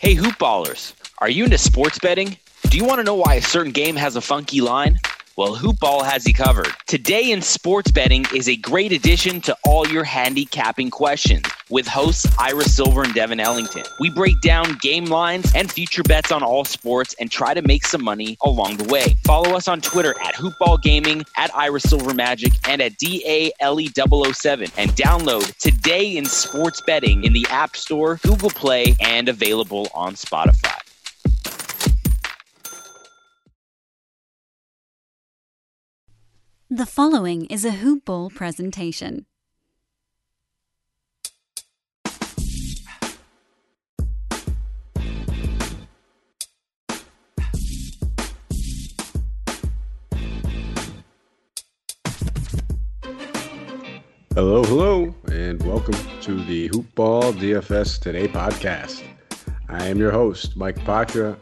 Hey, hoopballers, are you into sports betting? Do you want to know why a certain game has a funky line? Well, Hoopball has you covered. Today in sports betting is a great addition to all your handicapping questions with hosts Ira Silver and Devin Ellington. We break down game lines and future bets on all sports and try to make some money along the way. Follow us on Twitter at Hoopball Gaming, at Ira Silver Magic, and at DALE007. And download Today in Sports Betting in the App Store, Google Play, and available on Spotify. The following is a Hoop Ball presentation. Hello, hello, and welcome to the Hoop Ball DFS Today podcast. I am your host, Mike Patra,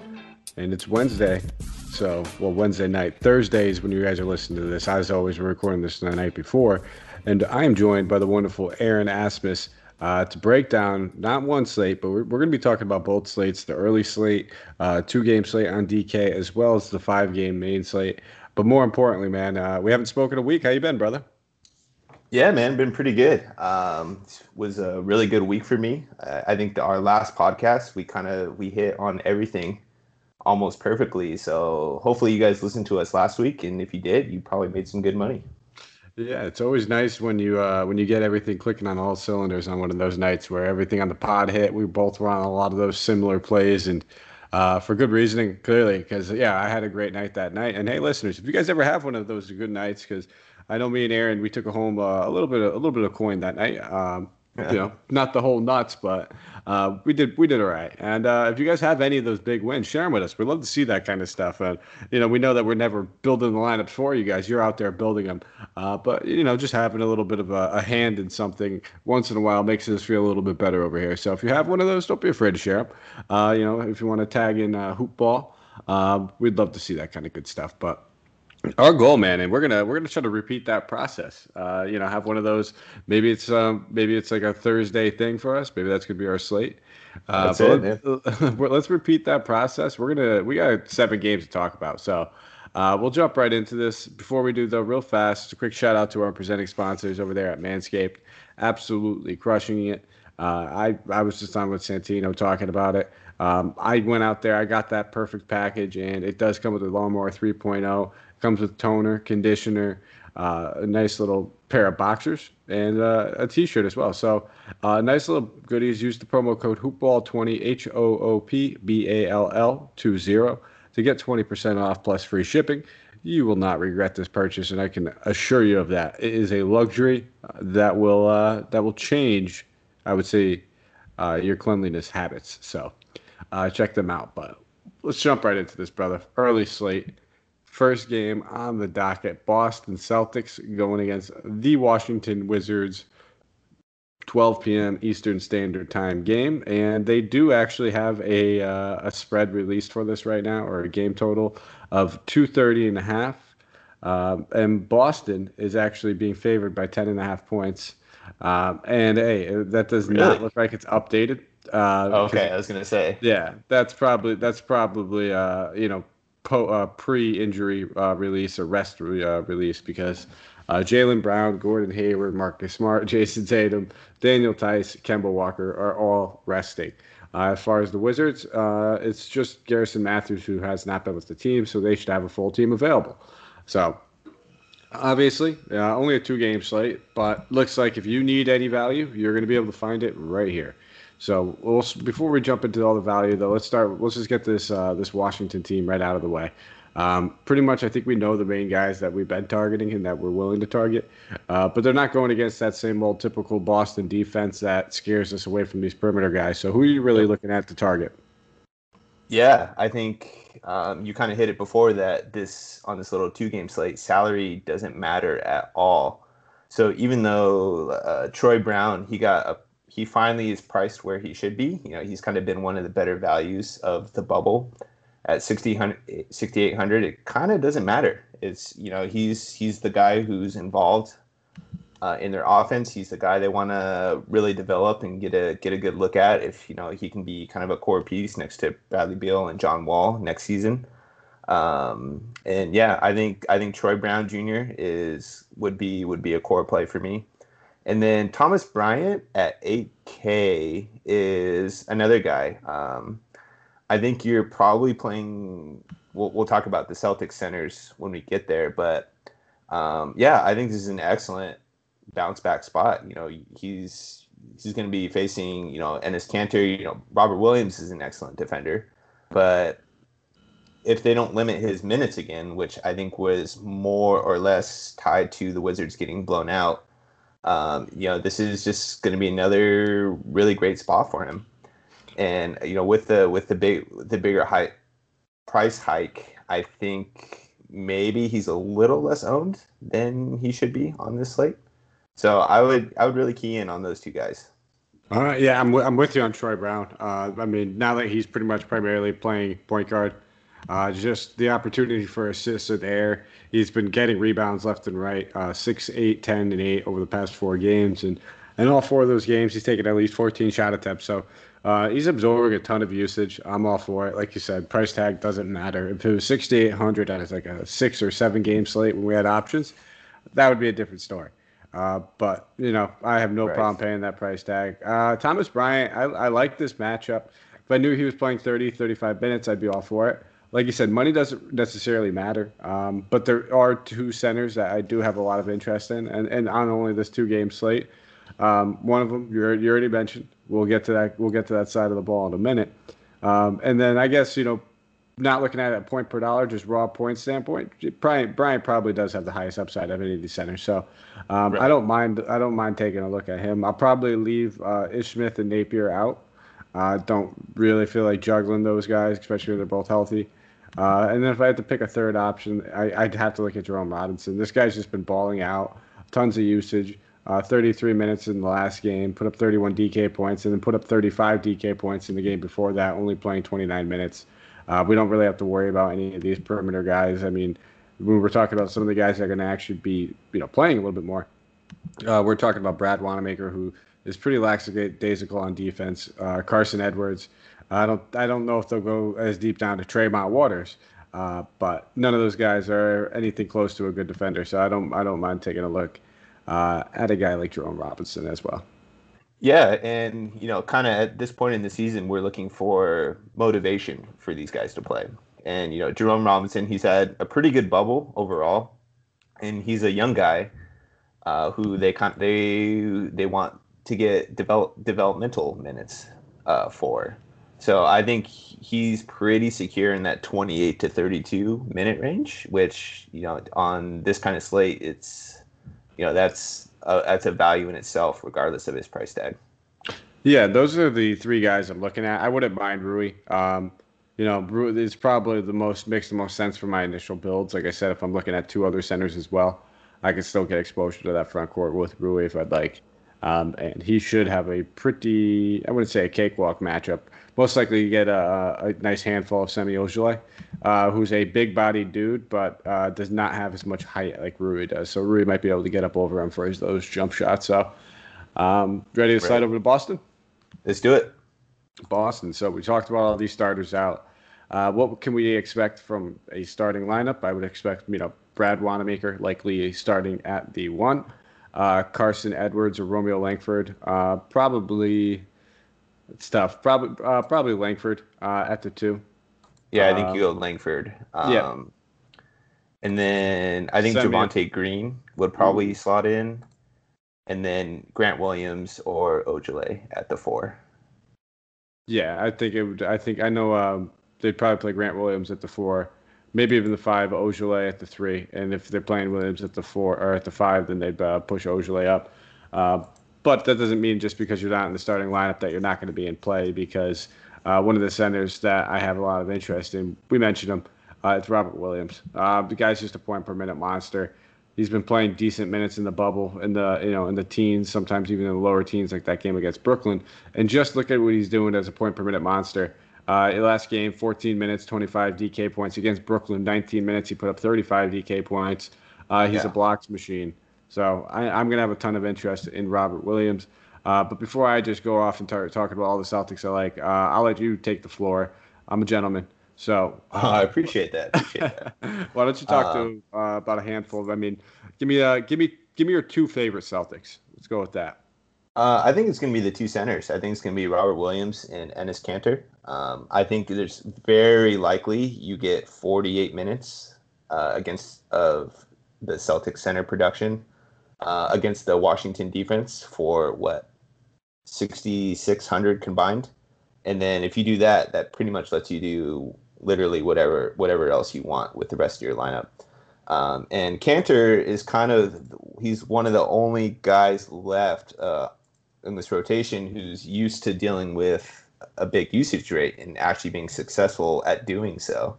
and it's Wednesday. So, well, Wednesday night. Thursdays when you guys are listening to this. As always, we're recording this the night before. And I am joined by the wonderful Aaron Asmus uh, to break down not one slate, but we're, we're going to be talking about both slates the early slate, uh, two game slate on DK, as well as the five game main slate. But more importantly, man, uh, we haven't spoken a week. How you been, brother? Yeah, man, been pretty good. Um, was a really good week for me. I, think our last podcast we kind of we hit on everything almost perfectly. So hopefully you guys listened to us last week, and if you did, you probably made some good money. Yeah, it's always nice when you uh, when you get everything clicking on all cylinders on one of those nights where everything on the pod hit. We both were on a lot of those similar plays and uh, for good reasoning, clearly, because yeah, I had a great night that night. And hey, listeners, if you guys ever have one of those good nights, because I know me and Aaron, we took home uh, a little bit, of, a little bit of coin that night. Um, yeah. You know, not the whole nuts, but uh, we did we did all right. And uh, if you guys have any of those big wins, share them with us. We'd love to see that kind of stuff. And you know, we know that we're never building the lineups for you guys. You're out there building them. Uh, but you know, just having a little bit of a, a, hand in something once in a while makes us feel a little bit better over here. So if you have one of those, don't be afraid to share them. Uh, you know, if you want to tag in uh, hoopball, uh, we'd love to see that kind of good stuff. But our goal, man, and we're gonna we're gonna try to repeat that process. Uh, you know, have one of those. Maybe it's um, maybe it's like a Thursday thing for us. Maybe that's gonna be our slate. Uh, that's it, let's, let's repeat that process. We're gonna we got seven games to talk about, so uh, we'll jump right into this. Before we do though, real fast, a quick shout out to our presenting sponsors over there at Manscaped. Absolutely crushing it. Uh, I I was just on with Santino talking about it. Um, I went out there, I got that perfect package, and it does come with a lawnmower 3.0. Comes with toner, conditioner, uh, a nice little pair of boxers, and uh, a T-shirt as well. So, uh, nice little goodies. Use the promo code Hoopball20 H O O P B A L L 20 to get 20% off plus free shipping. You will not regret this purchase, and I can assure you of that. It is a luxury uh, that will uh, that will change, I would say, uh, your cleanliness habits. So, check them out. But let's jump right into this, brother. Early slate. First game on the docket Boston Celtics going against the Washington Wizards. 12 p.m. Eastern Standard Time game, and they do actually have a uh, a spread released for this right now, or a game total of 230 and a half. Um, and Boston is actually being favored by 10 and a half points. Um, and hey, that does really? not look like it's updated. Uh, okay, I was gonna say. Yeah, that's probably that's probably uh, you know po- uh, pre-injury uh, release or rest re- uh, release because uh, Jaylen Brown, Gordon Hayward, Marcus Smart, Jayson Tatum, Daniel Theis, Kemba Walker are all resting. Uh, as far as the Wizards, uh, it's just Garrison Matthews who has not been with the team, so they should have a full team available. So obviously, only a two-game slate, but looks like if you need any value, you're going to be able to find it right here. So we'll, before we jump into all the value, though, let's start. Let's just get this uh, this Washington team right out of the way. Um, pretty much, I think we know the main guys that we've been targeting and that we're willing to target, uh, but they're not going against that same old typical Boston defense that scares us away from these perimeter guys. So who are you really looking at to target? Yeah, I think um, you kind of hit it before that. This on this little two game slate, salary doesn't matter at all. So even though uh, Troy Brown, he got a he finally is priced where he should be. You know, he's kind of been one of the better values of the bubble at 6,800. It kind of doesn't matter. It's you know he's he's the guy who's involved uh, in their offense. He's the guy they want to really develop and get a get a good look at if you know he can be kind of a core piece next to Bradley Beal and John Wall next season. Um, and yeah, I think I think Troy Brown Jr. is would be would be a core play for me. And then Thomas Bryant at 8K is another guy. Um, I think you're probably playing. We'll, we'll talk about the Celtics centers when we get there, but um, yeah, I think this is an excellent bounce back spot. You know, he's he's going to be facing you know Enes Kanter. You know, Robert Williams is an excellent defender, but if they don't limit his minutes again, which I think was more or less tied to the Wizards getting blown out, um, you know, this is just going to be another really great spot for him. And you know, with the with the big the bigger height price hike, I think maybe he's a little less owned than he should be on this slate. So I would I would really key in on those two guys. All right, yeah, I'm, w- I'm with you on Troy Brown. Uh, I mean, now that he's pretty much primarily playing point guard, uh, just the opportunity for assists are there. He's been getting rebounds left and right, uh, 6, 8, 10, and 8 over the past four games. And in all four of those games, he's taken at least 14 shot attempts. So uh, he's absorbing a ton of usage. I'm all for it. Like you said, price tag doesn't matter. If it was 6,800 and it's like a six or seven game slate when we had options, that would be a different story. Uh, but you know, I have no right. problem paying that price tag. Uh, Thomas Bryant, I, I like this matchup. If I knew he was playing 30, 35 minutes, I'd be all for it. Like you said, money doesn't necessarily matter. Um, but there are two centers that I do have a lot of interest in, and, and on only this two game slate. Um, one of them you you already mentioned. We'll get to that. We'll get to that side of the ball in a minute. Um, and then I guess you know not looking at it point per dollar, just raw point standpoint, Brian Bryant probably does have the highest upside of any of these centers. So um, right. I don't mind. I don't mind taking a look at him. I'll probably leave uh, Ish Smith and Napier out. I uh, don't really feel like juggling those guys, especially if they're both healthy. Uh, and then if I had to pick a third option, I, would have to look at Jerome Robinson. This guy's just been balling out, tons of usage. Uh, 33 minutes in the last game, put up 31 DK points, and then put up 35 DK points in the game before that, only playing 29 minutes. Uh, we don't really have to worry about any of these perimeter guys. I mean, when we're talking about some of the guys that are going to actually be, you know, playing a little bit more, uh, we're talking about Brad Wanamaker, who is pretty lackadaisical on defense. Uh, Carson Edwards. I don't, I don't know if they'll go as deep down to Tremont Waters, uh, but none of those guys are anything close to a good defender. So I don't, I don't mind taking a look uh, at a guy like Jerome Robinson as well. Yeah, and you know, kind of at this point in the season, we're looking for motivation for these guys to play. And you know, Jerome Robinson, he's had a pretty good bubble overall, and he's a young guy uh, who they con- they they want to get develop developmental minutes uh, for. So I think he's pretty secure in that 28 to 32 minute range, which you know on this kind of slate, it's you know that's uh, that's a value in itself, regardless of his price tag. Yeah, those are the three guys I'm looking at. I wouldn't mind Rui. Um, you know, Rui is probably the most makes the most sense for my initial builds. Like I said, if I'm looking at two other centers as well, I can still get exposure to that front court with Rui if I'd like. Um, and he should have a pretty, I wouldn't say a cakewalk matchup. Most likely, you get a, a nice handful of Semi Ojeleye, uh, who's a big bodied dude, but uh, does not have as much height like Rui does. So Rui might be able to get up over him for his, those jump shots. So, um, ready to slide over to Boston? Let's do it. Boston. So we talked about all these starters out. Uh, what can we expect from a starting lineup? I would expect, you know, Brad Wanamaker likely starting at the one uh, Carson Edwards or Romeo Langford. Uh, probably tough. Probably uh, probably Langford uh, at the two. Yeah, I think you go Langford. Um, yeah. And then I think Javonte Green would probably slot in, and then Grant Williams or Ojeleye at the four. Yeah, I think it would. I think I know um, they'd probably play Grant Williams at the four maybe even the five, Ojeleye at the three, and if they're playing Williams at the four or at the five, then they'd uh, push Ojeleye up. Uh, but that doesn't mean just because you're not in the starting lineup that you're not going to be in play. Because uh, one of the centers that I have a lot of interest in, we mentioned him, uh, it's Robert Williams. Uh, the guy's just a point per minute monster. He's been playing decent minutes in the bubble, in the you know in the teens, sometimes even in the lower teens, like that game against Brooklyn. And just look at what he's doing as a point per minute monster. Uh, last game, 14 minutes, 25 DK points against Brooklyn. 19 minutes, he put up 35 DK points. Uh, he's yeah. a blocks machine. So I, am going to have a ton of interest in Robert Williams. Uh, but before I just go off and start talking about all the Celtics I like, uh, I'll let you take the floor. I'm a gentleman. So I appreciate that. Appreciate that. why don't you talk to uh, uh, about a handful of? I mean, give me uh, give me give me your two favorite Celtics. Let's go with that. Uh, I think it's going to be the two centers. I think it's going to be Robert Williams and Enes Kanter. Um, I think there's very likely you get 48 minutes uh, against of the Celtics center production uh, against the Washington defense for what 6,600 combined. And then if you do that, that pretty much lets you do literally whatever whatever else you want with the rest of your lineup. Um, and Kanter is kind of he's one of the only guys left uh, in this rotation who's used to dealing with a big usage rate and actually being successful at doing so.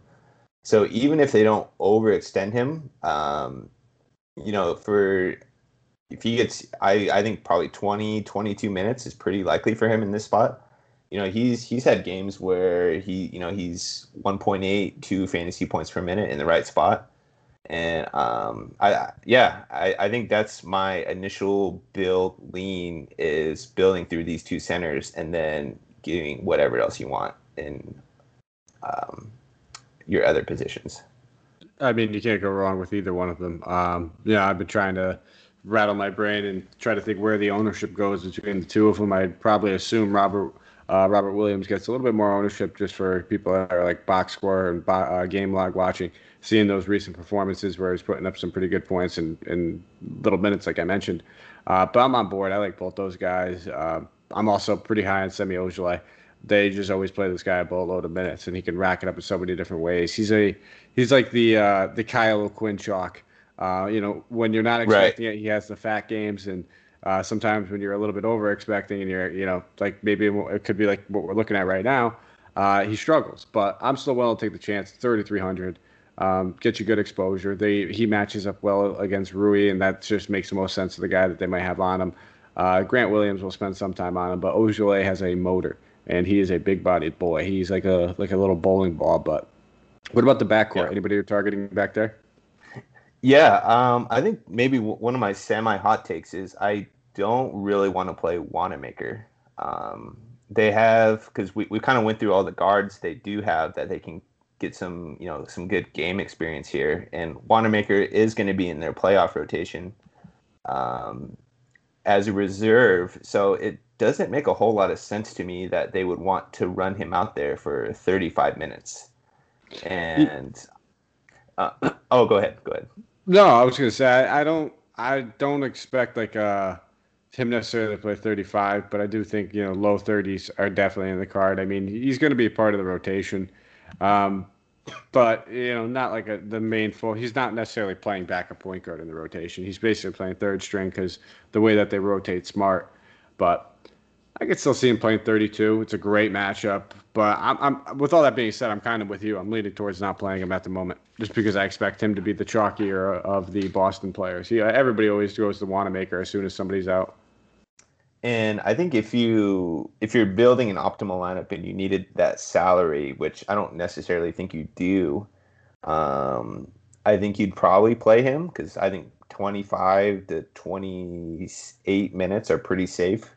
So even if they don't overextend him, um, you know, for if he gets, I, I think probably 20, 22 minutes is pretty likely for him in this spot. You know, he's he's had games where he, you know, he's 1.8, two fantasy points per minute in the right spot. And um, I yeah, I, I think that's my initial build lean is building through these two centers and then getting whatever else you want in um, your other positions. I mean, you can't go wrong with either one of them. Um, yeah, I've been trying to rattle my brain and try to think where the ownership goes between the two of them. I'd probably assume Robert uh, Robert Williams gets a little bit more ownership just for people that are like box score and uh, game log watching, seeing those recent performances where he's putting up some pretty good points in, in little minutes, like I mentioned. Uh, but I'm on board. I like both those guys. Uh, I'm also pretty high on Semi Ojeleye. They just always play this guy a boatload of minutes, and he can rack it up in so many different ways. He's a he's like the uh, the Kyle O'Quinn chalk. Uh, you know, when you're not expecting right. it, he has the fat games, and uh, sometimes when you're a little bit over expecting, and you're you know like maybe it could be like what we're looking at right now, uh, he struggles. But I'm still willing to take the chance. 3,300. Um, get you good exposure. They he matches up well against Rui, and that just makes the most sense to the guy that they might have on him. Uh, Grant Williams will spend some time on him, but Ojeleye has a motor, and he is a big-bodied boy. He's like a like a little bowling ball. But what about the backcourt? Yeah. Anybody you're targeting back there? Yeah, um, I think maybe w- one of my semi-hot takes is I don't really want to play Wanamaker. Um, they have because we, we kind of went through all the guards they do have that they can get some you know some good game experience here, and Wanamaker is going to be in their playoff rotation. Um, as a reserve. So it doesn't make a whole lot of sense to me that they would want to run him out there for 35 minutes. And uh, oh, go ahead. Go ahead. No, I was going to say I, I, don't I don't expect like uh him necessarily to play 35, but I do think you know low 30s are definitely in the card. I mean, he's going to be a part of the rotation. Um, but you know, not like a, the main full. He's not necessarily playing backup point guard in the rotation. He's basically playing third string because the way that they rotate smart. But I could still see him playing 32. It's a great matchup. But I'm, I'm with all that being said, I'm kind of with you. I'm leaning towards not playing him at the moment, just because I expect him to be the chalkier of the Boston players. Yeah, everybody always goes to Wanamaker as soon as somebody's out. And I think if you if you're building an optimal lineup and you needed that salary, which I don't necessarily think you do, um, I think you'd probably play him because I think 25 to 28 minutes are pretty safe.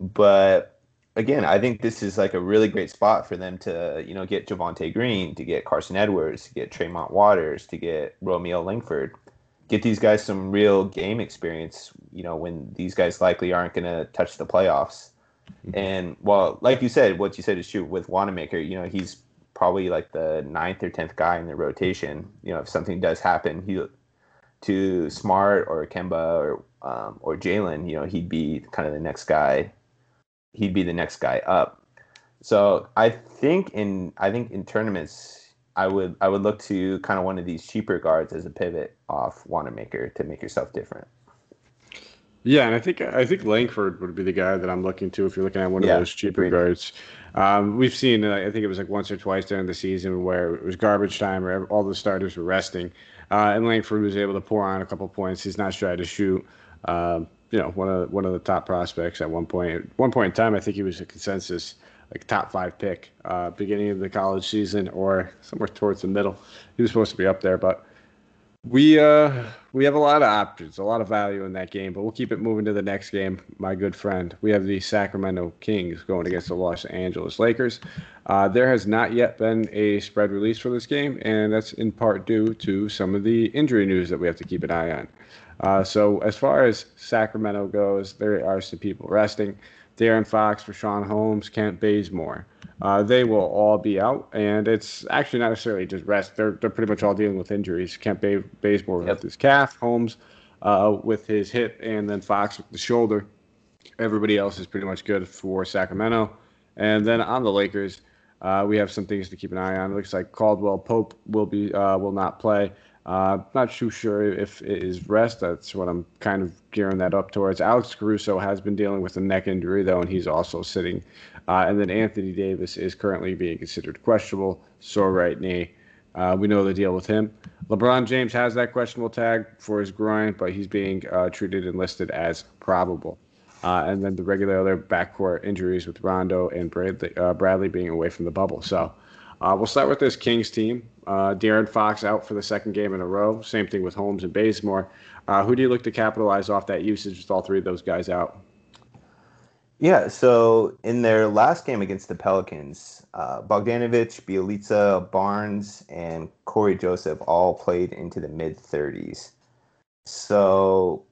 But again, I think this is like a really great spot for them to, you know, get Javonte Green, to get Carson Edwards, to get Tremont Waters, to get Romeo Langford get these guys some real game experience, you know, when these guys likely aren't going to touch the playoffs. Mm-hmm. And well, like you said, what you said is true with Wanamaker, you know, he's probably like the ninth or tenth guy in the rotation. You know, if something does happen, he to Smart or Kemba or um, or Jaylen, you know, he'd be kind of the next guy. He'd be the next guy up. So I think in I think in tournaments I would I would look to kind of one of these cheaper guards as a pivot off Wanamaker to make yourself different. Yeah, and I think I think Langford would be the guy that I'm looking to if you're looking at one yeah, of those cheaper agreed. guards. Um, we've seen, uh, I think it was like once or twice during the season where it was garbage time, or all the starters were resting, uh, and Langford was able to pour on a couple points. He's not shy to shoot. Um, you know, one of one of the top prospects at one point. At one point in time, I think he was a consensus like top five pick, uh, beginning of the college season or somewhere towards the middle. He was supposed to be up there, but We uh we have a lot of options, a lot of value in that game, but we'll keep it moving to the next game. My good friend, we have the Sacramento Kings going against the Los Angeles Lakers. Uh, there has not yet been a spread release for this game, and that's in part due to some of the injury news that we have to keep an eye on. Uh, so as far as Sacramento goes, there are some people resting. De'Aaron Fox, Richaun Holmes, Kent Bazemore uh, they will all be out. And it's actually not necessarily just rest. They're, they're pretty much all dealing with injuries. Kent Bazemore yep. with his calf, Holmes uh, with his hip, and then Fox with the shoulder. Everybody else is pretty much good for Sacramento. And then on the Lakers, uh, we have some things to keep an eye on. It looks like Caldwell Pope will be uh, will not play. Uh, not too sure if it is rest. That's what I'm kind of gearing that up towards. Alex Caruso has been dealing with a neck injury though, and he's also sitting uh, and then Anthony Davis is currently being considered questionable, sore right knee. Uh, we know the deal with him. LeBron James has that questionable tag for his groin, but he's being uh, treated and listed as probable. Uh, and then the regular other backcourt injuries with Rondo and Bradley, uh, Bradley being away from the bubble. So uh, we'll start with this Kings team. Uh, De'Aaron Fox out for the second game in a row. Same thing with Holmes and Bazemore. who do you look to capitalize off that usage with all three of those guys out? Yeah, so in their last game against the Pelicans, uh, Bogdanovich, Bjelica, Barnes, and Cory Joseph all played into the mid 30s. So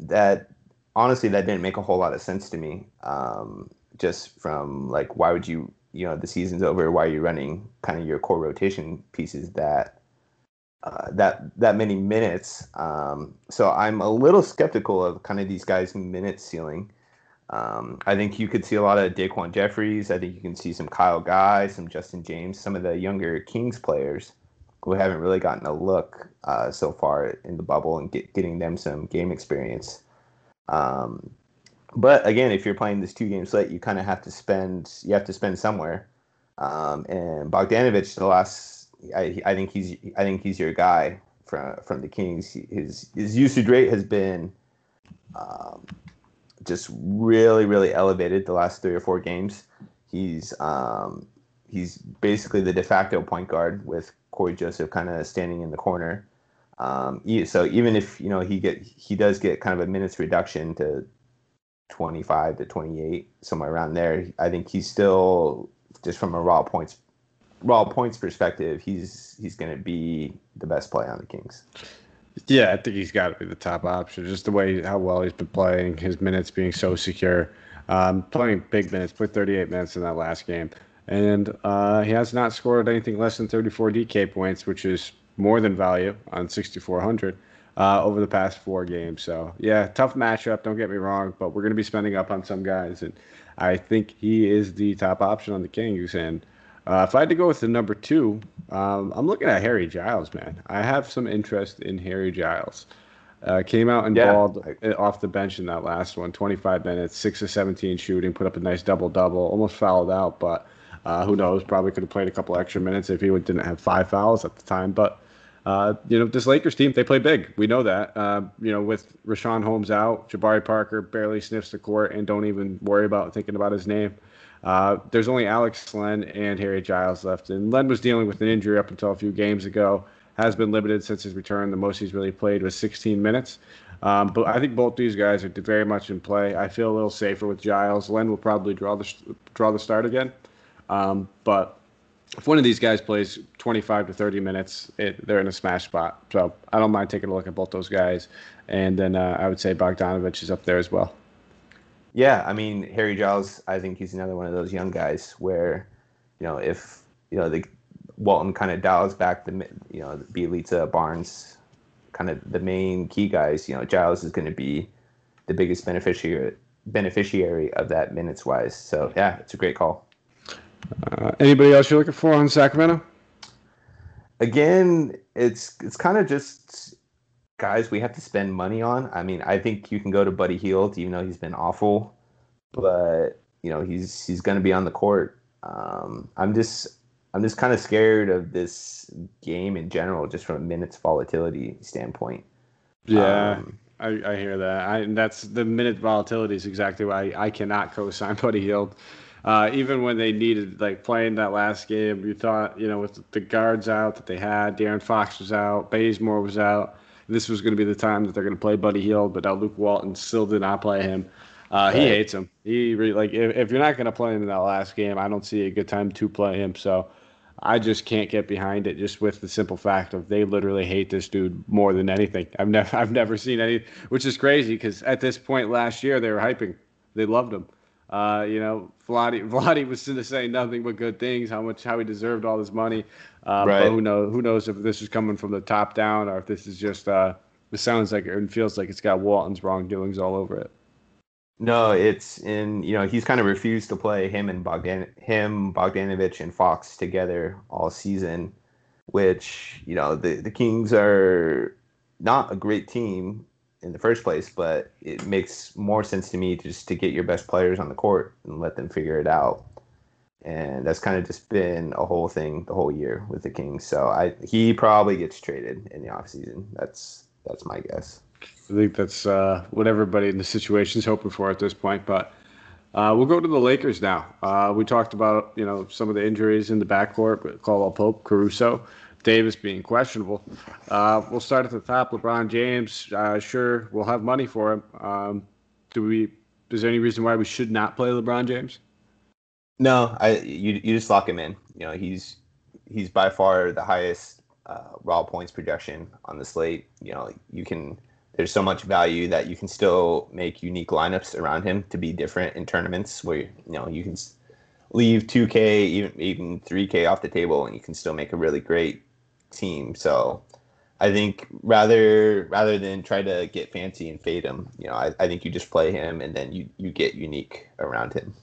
that honestly, that didn't make a whole lot of sense to me. Um, just from like, why would you, you know, the season's over, why are you running kind of your core rotation pieces that uh, that that many minutes? Um, so I'm a little skeptical of kind of these guys' minute ceiling. Um, I think you could see a lot of Daquan Jeffries. I think you can see some Kyle Guy, some Justin James, some of the younger Kings players who haven't really gotten a look uh, so far in the bubble and get, getting them some game experience. Um, but again, if you're playing this two game slate, you kind of have to spend you have to spend somewhere. Um, and Bogdanovich, the last, I, I think he's I think he's your guy from from the Kings. His his usage rate has been um, just really, really elevated the last three or four games. He's um, he's basically the de facto point guard with Cory Joseph kind of standing in the corner. Um, so even if you know he get he does get kind of a minutes reduction to 25 to 28 somewhere around there, I think he's still just from a raw points raw points perspective, he's he's going to be the best play on the Kings. Yeah, I think he's got to be the top option. Just the way how well he's been playing, his minutes being so secure, um, playing big minutes. Played 38 minutes in that last game, and uh, he has not scored anything less than 34 DK points, which is more than value on 6,400 uh, over the past four games. So yeah, tough matchup. Don't get me wrong, but we're going to be spending up on some guys, and I think he is the top option on the Kings. And uh, if I had to go with the number two, um, I'm looking at Harry Giles, man. I have some interest in Harry Giles. Uh, came out and yeah. balled off the bench in that last one, 25 minutes, 6 of 17 shooting, put up a nice double double, almost fouled out, but uh, who knows? Probably could have played a couple extra minutes if he didn't have five fouls at the time. But, uh, you know, this Lakers team, they play big. We know that. Uh, you know, with Richaun Holmes out, Jabari Parker barely sniffs the court and don't even worry about thinking about his name. Uh, there's only Alex Len and Harry Giles left, and Len was dealing with an injury up until a few games ago. Has been limited since his return. The most he's really played was 16 minutes. Um, but I think both these guys are very much in play. I feel a little safer with Giles. Len will probably draw the draw the start again. Um, but if one of these guys plays 25 to 30 minutes, it, they're in a smash spot. So I don't mind taking a look at both those guys. And then uh, I would say Bogdanovich is up there as well. Yeah, I mean Harry Giles. I think he's another one of those young guys where, you know, if you know the Walton kind of dials back the you know Bjelica, Barnes, kind of the main key guys. You know, Giles is going to be the biggest beneficiary beneficiary of that minutes wise. So yeah, it's a great call. Uh, anybody else you're looking for on Sacramento? Again, it's it's kind of just guys we have to spend money on. I mean, I think you can go to Buddy Hield, even though he's been awful, but you know he's he's going to be on the court. Um, I'm just I'm just kind of scared of this game in general, just from a minutes volatility standpoint. Yeah, um, I, I hear that. I, that's the minute volatility is exactly why I, I cannot co-sign Buddy Hield. Uh, even when they needed like playing that last game, you thought you know with the guards out that they had, De'Aaron Fox was out, Bazemore was out. This was going to be the time that they're going to play Buddy Hield, but now Luke Walton still did not play him. Uh. He hates him. He really, like if, if you're not going to play him in that last game, I don't see a good time to play him. So I just can't get behind it. Just with the simple fact of they literally hate this dude more than anything. I've never I've never seen any, which is crazy because at this point last year they were hyping, they loved him. Uh, you know, Vlade Vlade was saying nothing but good things. How much how he deserved all this money. Um, right. But who knows? Who knows if this is coming from the top down or if this is just. Uh, it sounds like it feels like it's got Walton's wrongdoings all over it. No, it's in you know he's kind of refused to play him and Bogdan him Bogdanovich and Fox together all season, which you know the the Kings are not a great team in the first place, but it makes more sense to me just to get your best players on the court and let them figure it out. And that's kind of just been a whole thing the whole year with the Kings. So I he probably gets traded in the offseason. That's that's my guess. I think that's uh, what everybody in the situation is hoping for at this point. But uh, we'll go to the Lakers now. Uh, we talked about you know some of the injuries in the backcourt, but Caldwell Pope, Caruso. Davis being questionable. Uh, we'll start at the top. LeBron James, uh, sure, we'll have money for him. Um, do we? Is there any reason why we should not play LeBron James? No, I you you just lock him in. You know he's he's by far the highest uh, raw points projection on the slate. You know you can. There's so much value that you can still make unique lineups around him to be different in tournaments where you know you can leave 2K even even 3K off the table and you can still make a really great team. So I think rather rather than try to get fancy and fade him, you know, I, I think you just play him and then you you get unique around him.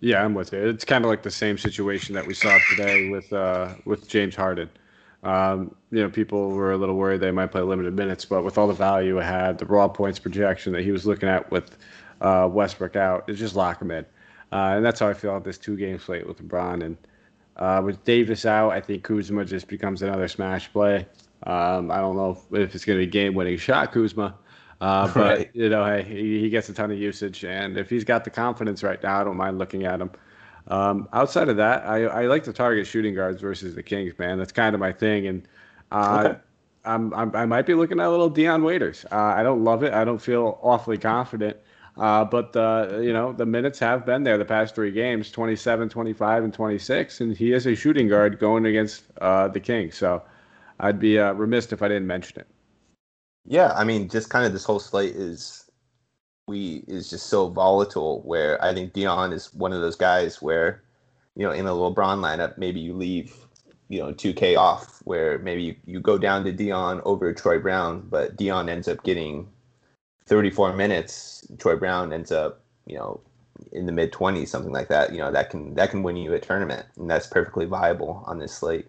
Yeah, I'm with you. It's kind of like the same situation that we saw today with uh, with James Harden. Um, you know, people were a little worried they might play limited minutes, but with all the value it had, the raw points projection that he was looking at with uh, Westbrook out, it's just lock him in. Uh, and that's how I feel about this two game slate with LeBron. And uh, with Davis out, I think Kuzma just becomes another smash play. Um, I don't know if it's going to be game winning shot, Kuzma. Uh, but, right. you know, hey, he, he, gets a ton of usage. And if he's got the confidence right now, I don't mind looking at him. Um, outside of that, I, I like to target shooting guards versus the Kings, man. That's kind of my thing. And uh, okay. I'm, I'm, i might be looking at a little Dion Waiters. Uh, I don't love it. I don't feel awfully confident. Uh, but uh, you know the minutes have been there the past three games 27 25 and 26 and he is a shooting guard going against uh, the kings so i'd be uh, remiss if i didn't mention it. Yeah i mean just kind of this whole slate is we is just so volatile where i think dion is one of those guys where you know in a lebron lineup maybe you leave you know 2k off where maybe you, you go down to dion over troy brown but dion ends up getting 34 minutes, Troy Brown ends up, you know, in the mid 20s, something like that. You know, that can that can win you a tournament, and that's perfectly viable on this slate.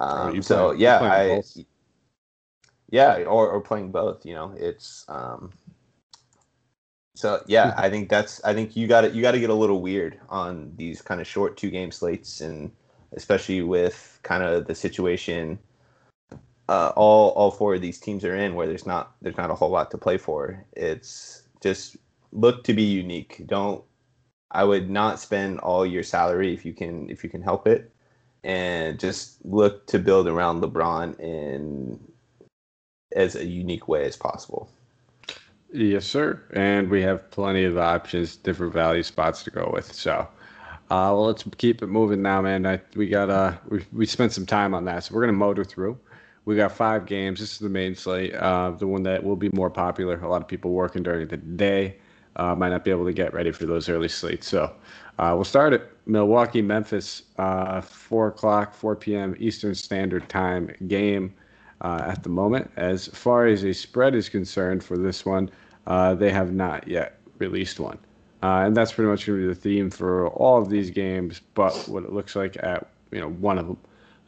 Um, so play, yeah, I both. yeah, or or playing both. You know, it's um. So yeah, I think that's I think you got to you got to get a little weird on these kind of short two game slates, and especially with kind of the situation uh, all all four of these teams are in where there's not there's not a whole lot to play for. It's just look to be unique. Don't I would not spend all your salary if you can if you can help it, and just look to build around LeBron in as a unique way as possible. Yes, sir. And we have plenty of options, different value spots to go with. So, uh, well, let's keep it moving now, man. I, we got uh, we we spent some time on that, so we're gonna motor through. We got five games. This is the main slate, uh, the one that will be more popular. A lot of people working during the day uh, might not be able to get ready for those early slates. So uh, we'll start at Milwaukee, Memphis, uh, 4 o'clock, 4 p.m. Eastern Standard Time game uh, at the moment. As far as a spread is concerned for this one, uh, they have not yet released one. and that's pretty much going to be the theme for all of these games, but what it looks like at you know one of them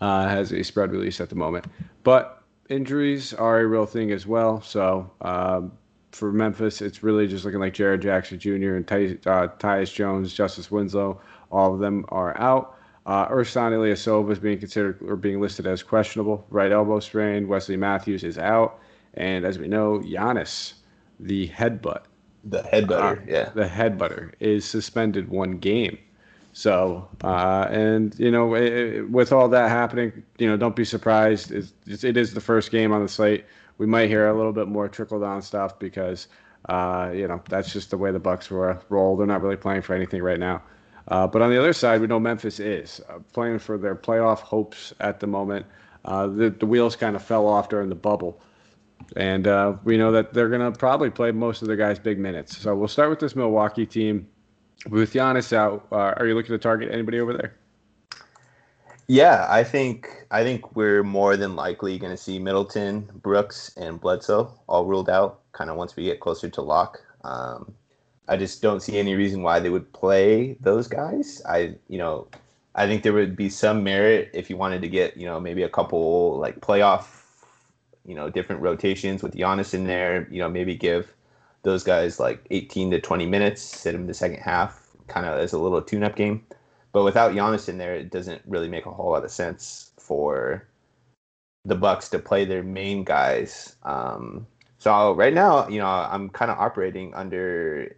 uh, has a spread release at the moment. But injuries are a real thing as well. So um, for Memphis, it's really just looking like Jaren Jackson Jr. and Ty, uh, Tyus Jones, Justice Winslow, all of them are out. Uh, Ersan Ilyasova is being considered or being listed as questionable. Right elbow strain. Wesley Matthews is out. And as we know, Giannis, the headbutt. The headbutter, uh, yeah. The headbutter is suspended one game. So, uh, and you know, it, with all that happening, you know, don't be surprised. It's, it is the first game on the slate. We might hear a little bit more trickle down stuff because, uh, you know, that's just the way the Bucks were roll. They're not really playing for anything right now. Uh, but on the other side, we know Memphis is uh, playing for their playoff hopes at the moment. Uh, the, the wheels kind of fell off during the bubble. And uh, we know that they're going to probably play most of their guys big minutes. So we'll start with this Milwaukee team. With Giannis out, uh, are you looking to target anybody over there? Yeah, I think I think we're more than likely going to see Middleton, Brooks, and Bledsoe all ruled out. Kind of once we get closer to lock. Um, I just don't see any reason why they would play those guys. I you know I think there would be some merit if you wanted to get you know maybe a couple like playoff you know different rotations with Giannis in there. You know maybe give those guys like 18 to 20 minutes, sit them the second half, kind of as a little tune-up game. But without Giannis in there, it doesn't really make a whole lot of sense for the Bucks to play their main guys. Um, so right now, you know, I'm kind of operating under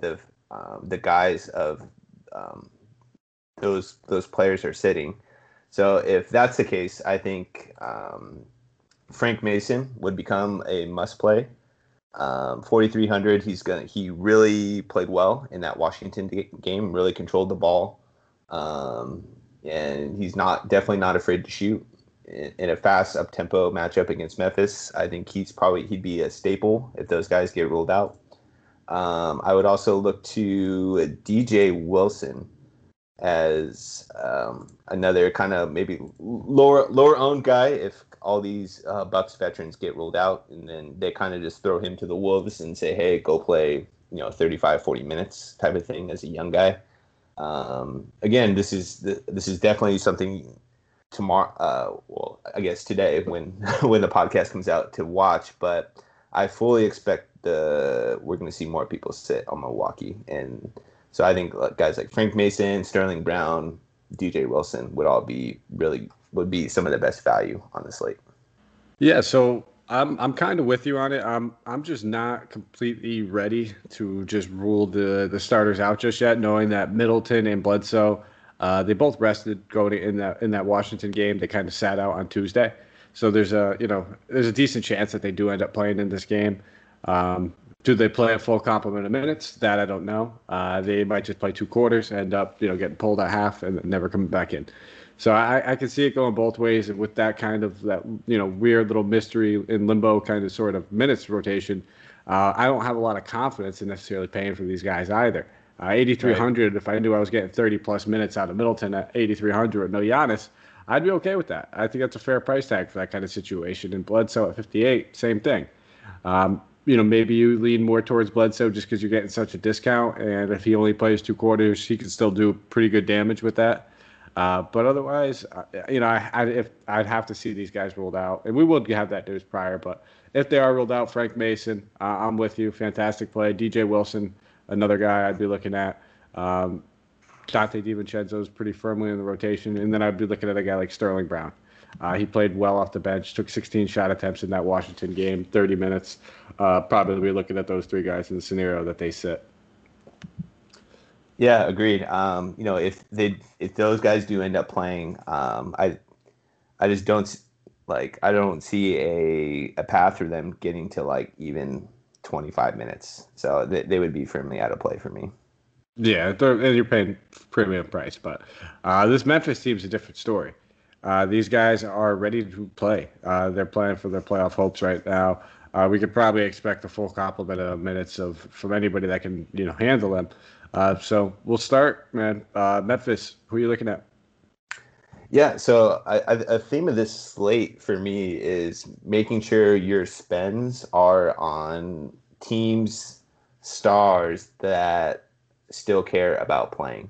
the um, the guise of um, those those players are sitting. So if that's the case, I think um, Frank Mason would become a must play. Um, 4300 he's gonna he really played well in that washington game really controlled the ball. Um, and he's not definitely not afraid to shoot. In, a fast up tempo matchup against memphis i think he's probably he'd be a staple if those guys get ruled out. Um, i would also look to dj wilson as um, another kind of maybe lower lower owned guy if all these uh, Bucks veterans get ruled out, and then they kind of just throw him to the wolves and say, "Hey, go play, you know, 35, 40 minutes type of thing as a young guy." Um, again, this is this is definitely something tomorrow. Uh, well, I guess today when when the podcast comes out to watch, but I fully expect the we're going to see more people sit on Milwaukee, and so I think guys like Frank Mason, Sterling Brown, DJ Wilson would all be really would be some of the best value on the slate. Yeah, so I'm I'm kind of with you on it. I'm I'm just not completely ready to just rule the the starters out just yet, knowing that Middleton and Bledsoe, uh, they both rested going in that in that Washington game. They kind of sat out on Tuesday, so there's a you know there's a decent chance that they do end up playing in this game. Um, do they play a full complement of minutes? That I don't know. Uh, they might just play two quarters, end up you know getting pulled at half, and never coming back in. So I, I can see it going both ways, and with that kind of that you know weird little mystery in limbo kind of sort of minutes rotation, uh, I don't have a lot of confidence in necessarily paying for these guys either. Uh, 8,300. Right. If I knew I was getting 30 plus minutes out of Middleton at 8,300, no Giannis, I'd be okay with that. I think that's a fair price tag for that kind of situation. And Bledsoe at 58, same thing. Um, you know, maybe you lean more towards Bledsoe just because you're getting such a discount, and if he only plays two quarters, he can still do pretty good damage with that. Uh, but otherwise, uh, you know, I, I, if I'd have to see these guys ruled out, and we will have that news prior. But if they are ruled out, Frank Mason, uh, I'm with you. Fantastic play. DJ Wilson, another guy I'd be looking at. Um, Donte DiVincenzo is pretty firmly in the rotation, and then I'd be looking at a guy like Sterling Brown. Uh, he played well off the bench, took 16 shot attempts in that Washington game, 30 minutes. Uh, probably looking at those three guys in the scenario that they sit. Yeah, agreed. Um, you know, if they if those guys do end up playing, um, I I just don't like I don't see a a path for them getting to like even 25 minutes. So they, they would be firmly out of play for me. Yeah, and you're paying premium price, but uh, this Memphis team is a different story. Uh, these guys are ready to play. Uh, they're playing for their playoff hopes right now. Uh, we could probably expect a full complement of minutes of from anybody that can you know handle them. Uh, so we'll start, man. Uh, Memphis, who are you looking at? Yeah, so I, I, a theme of this slate for me is making sure your spends are on teams, stars that still care about playing.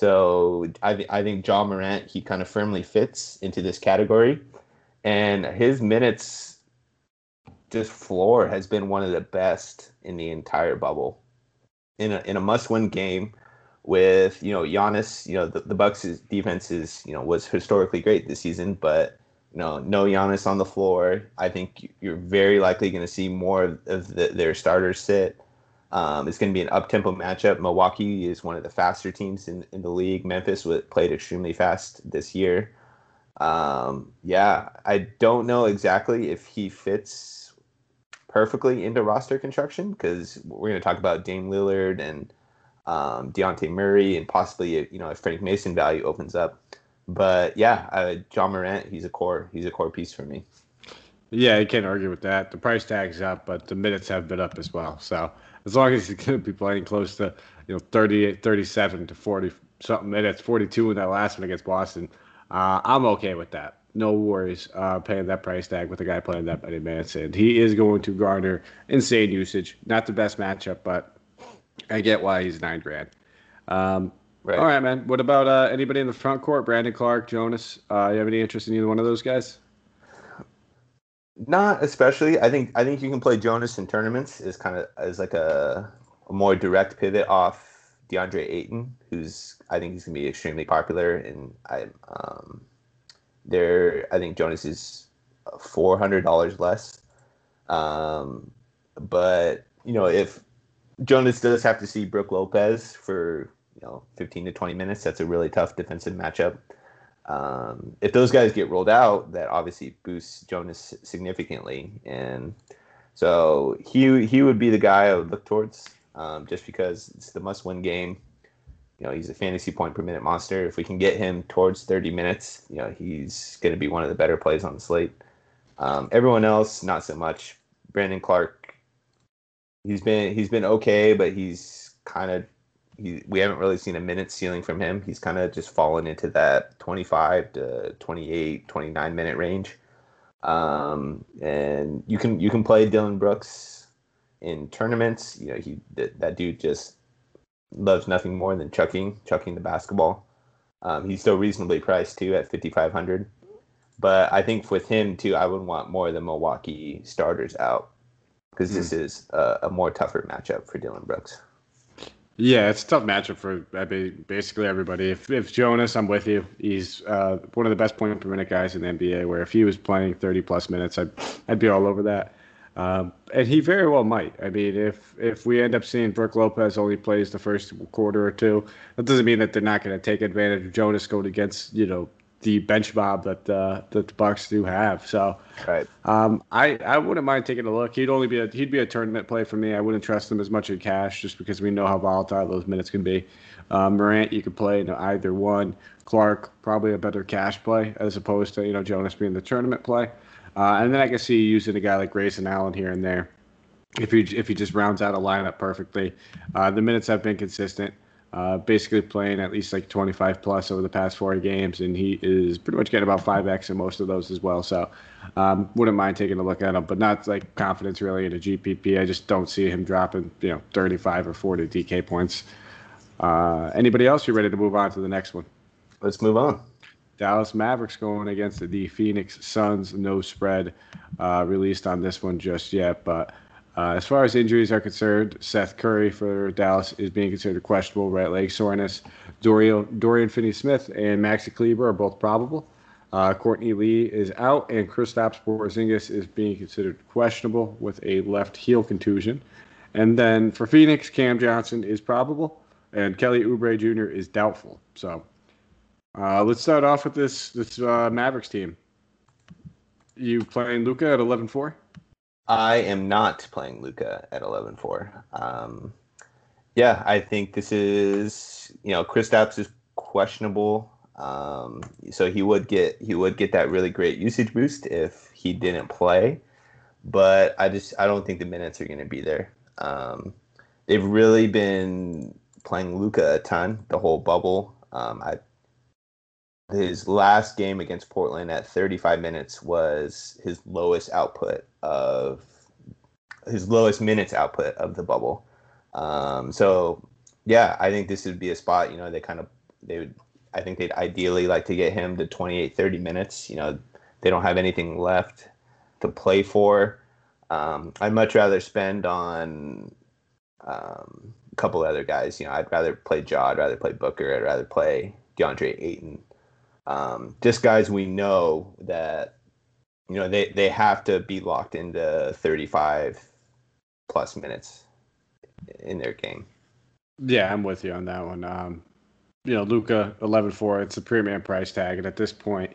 So I, I think Ja Morant, he kind of firmly fits into this category. And his minutes, just floor, has been one of the best in the entire bubble in a in a must win game with you know Giannis. You know the, the Bucks' defense is you know was historically great this season, but you know no Giannis on the floor. I think you're very likely going to see more of the, their starters sit. Um, it's going to be an up-tempo matchup. Milwaukee is one of the faster teams in, in the league. Memphis played extremely fast this year. Um, yeah, I don't know exactly if he fits perfectly into roster construction because we're going to talk about Dame Lillard and um, Dejounte Murray and possibly you know if Frank Mason value opens up. But yeah, uh, Ja Morant, he's a core. He's a core piece for me. Yeah, you can't argue with that. The price tag's up, but the minutes have been up as well. So as long as he's going to be playing close to you know 38, 37 to 40 something minutes, 42 in that last one against Boston, uh, I'm okay with that. No worries uh, paying that price tag with a guy playing that many minutes. And he is going to garner insane usage. Not the best matchup, but I get why he's nine grand. Um, right. All right, man. What about uh, anybody in the front court? Brandon Clarke, Jonas. Uh, you have any interest in either one of those guys? Not especially. I think I think you can play Jonas in tournaments is kind of as like a, a, more direct pivot off DeAndre Ayton, who's I think he's gonna be extremely popular, and I um, there I think Jonas is four hundred dollars less. Um, but you know if Jonas does have to see Brook Lopez for you know 15 to 20 minutes. That's a really tough defensive matchup. Um, if those guys get rolled out, that obviously boosts Jonas significantly, and so he he would be the guy I would look towards, um, just because it's the must-win game. You know, he's a fantasy point per minute monster. If we can get him towards 30 minutes, you know, he's going to be one of the better plays on the slate. Um, everyone else, not so much. Brandon Clarke, he's been he's been okay, but he's kind of he, we haven't really seen a minute ceiling from him. He's kind of just fallen into that 25 to 28, 29 minute range. Um, and you can you can play Dillon Brooks in tournaments. You know, he that, that dude just loves nothing more than chucking chucking the basketball. Um, he's still reasonably priced too at 5500. But I think with him too, I would want more of the Milwaukee starters out because mm. this is a, a more tougher matchup for Dillon Brooks. Yeah, it's a tough matchup for basically everybody. If, if Jonas, I'm with you. He's uh, one of the best point per minute guys in the NBA. Where if he was playing 30 plus minutes, I'd I'd be all over that. Um, and he very well might. I mean, if if we end up seeing Brook Lopez only plays the first quarter or two, that doesn't mean that they're not going to take advantage of Jonas going against you know the bench mob that uh, that the Bucks do have. So, right. Um, I I wouldn't mind taking a look. He'd only be a he'd be a tournament play for me. I wouldn't trust him as much in cash just because we know how volatile those minutes can be. Um, Morant, you could play in either one. Clarke probably a better cash play as opposed to you know Jonas being the tournament play. Uh, and then I can see using a guy like Grayson Allen here and there if he if he just rounds out a lineup perfectly. Uh, the minutes have been consistent uh, basically playing at least like 25 plus over the past four games, and he is pretty much getting about 5x in most of those as well. So, um, wouldn't mind taking a look at him, but not like confidence really in a GPP. I just don't see him dropping, you know, 35 or 40 DK points. Uh, anybody else? You ready to move on to the next one? Let's move on. Dallas Mavericks going against the Phoenix Suns. No spread uh, released on this one just yet, but uh, as far as injuries are concerned, Seth Curry for Dallas is being considered questionable, right leg soreness. Dorian, Dorian Finney-Smith and Maxi Kleber are both probable. Uh, Courtney Lee is out, and Kristaps Porzingis is being considered questionable with a left heel contusion. And then for Phoenix, Cam Johnson is probable, and Kelly Oubre Jr. is doubtful. So uh, let's start off with this this uh, Mavericks team. You playing Luka at 11-4? I am not playing Luka at 11-4. Um, yeah, I think this is you know Kristaps is questionable, um, so he would get he would get that really great usage boost if he didn't play, but I just I don't think the minutes are going to be there. Um, they've really been playing Luka a ton the whole bubble. Um, I his last game against Portland at 35 minutes was his lowest output of his lowest minutes output of the bubble. Um, so yeah, I think this would be a spot. You know, they kind of they would. I think they'd ideally like to get him to 28, 30 minutes. You know, they don't have anything left to play for. Um, I'd much rather spend on um, a couple other guys. You know, I'd rather play Ja, I'd rather play Booker. I'd rather play DeAndre Ayton. Um, just guys we know that you know they, they have to be locked into 35 plus minutes in their game. Yeah, I'm with you on that one. Um, you know, Luka 11-4, it's a premium price tag, and at this point,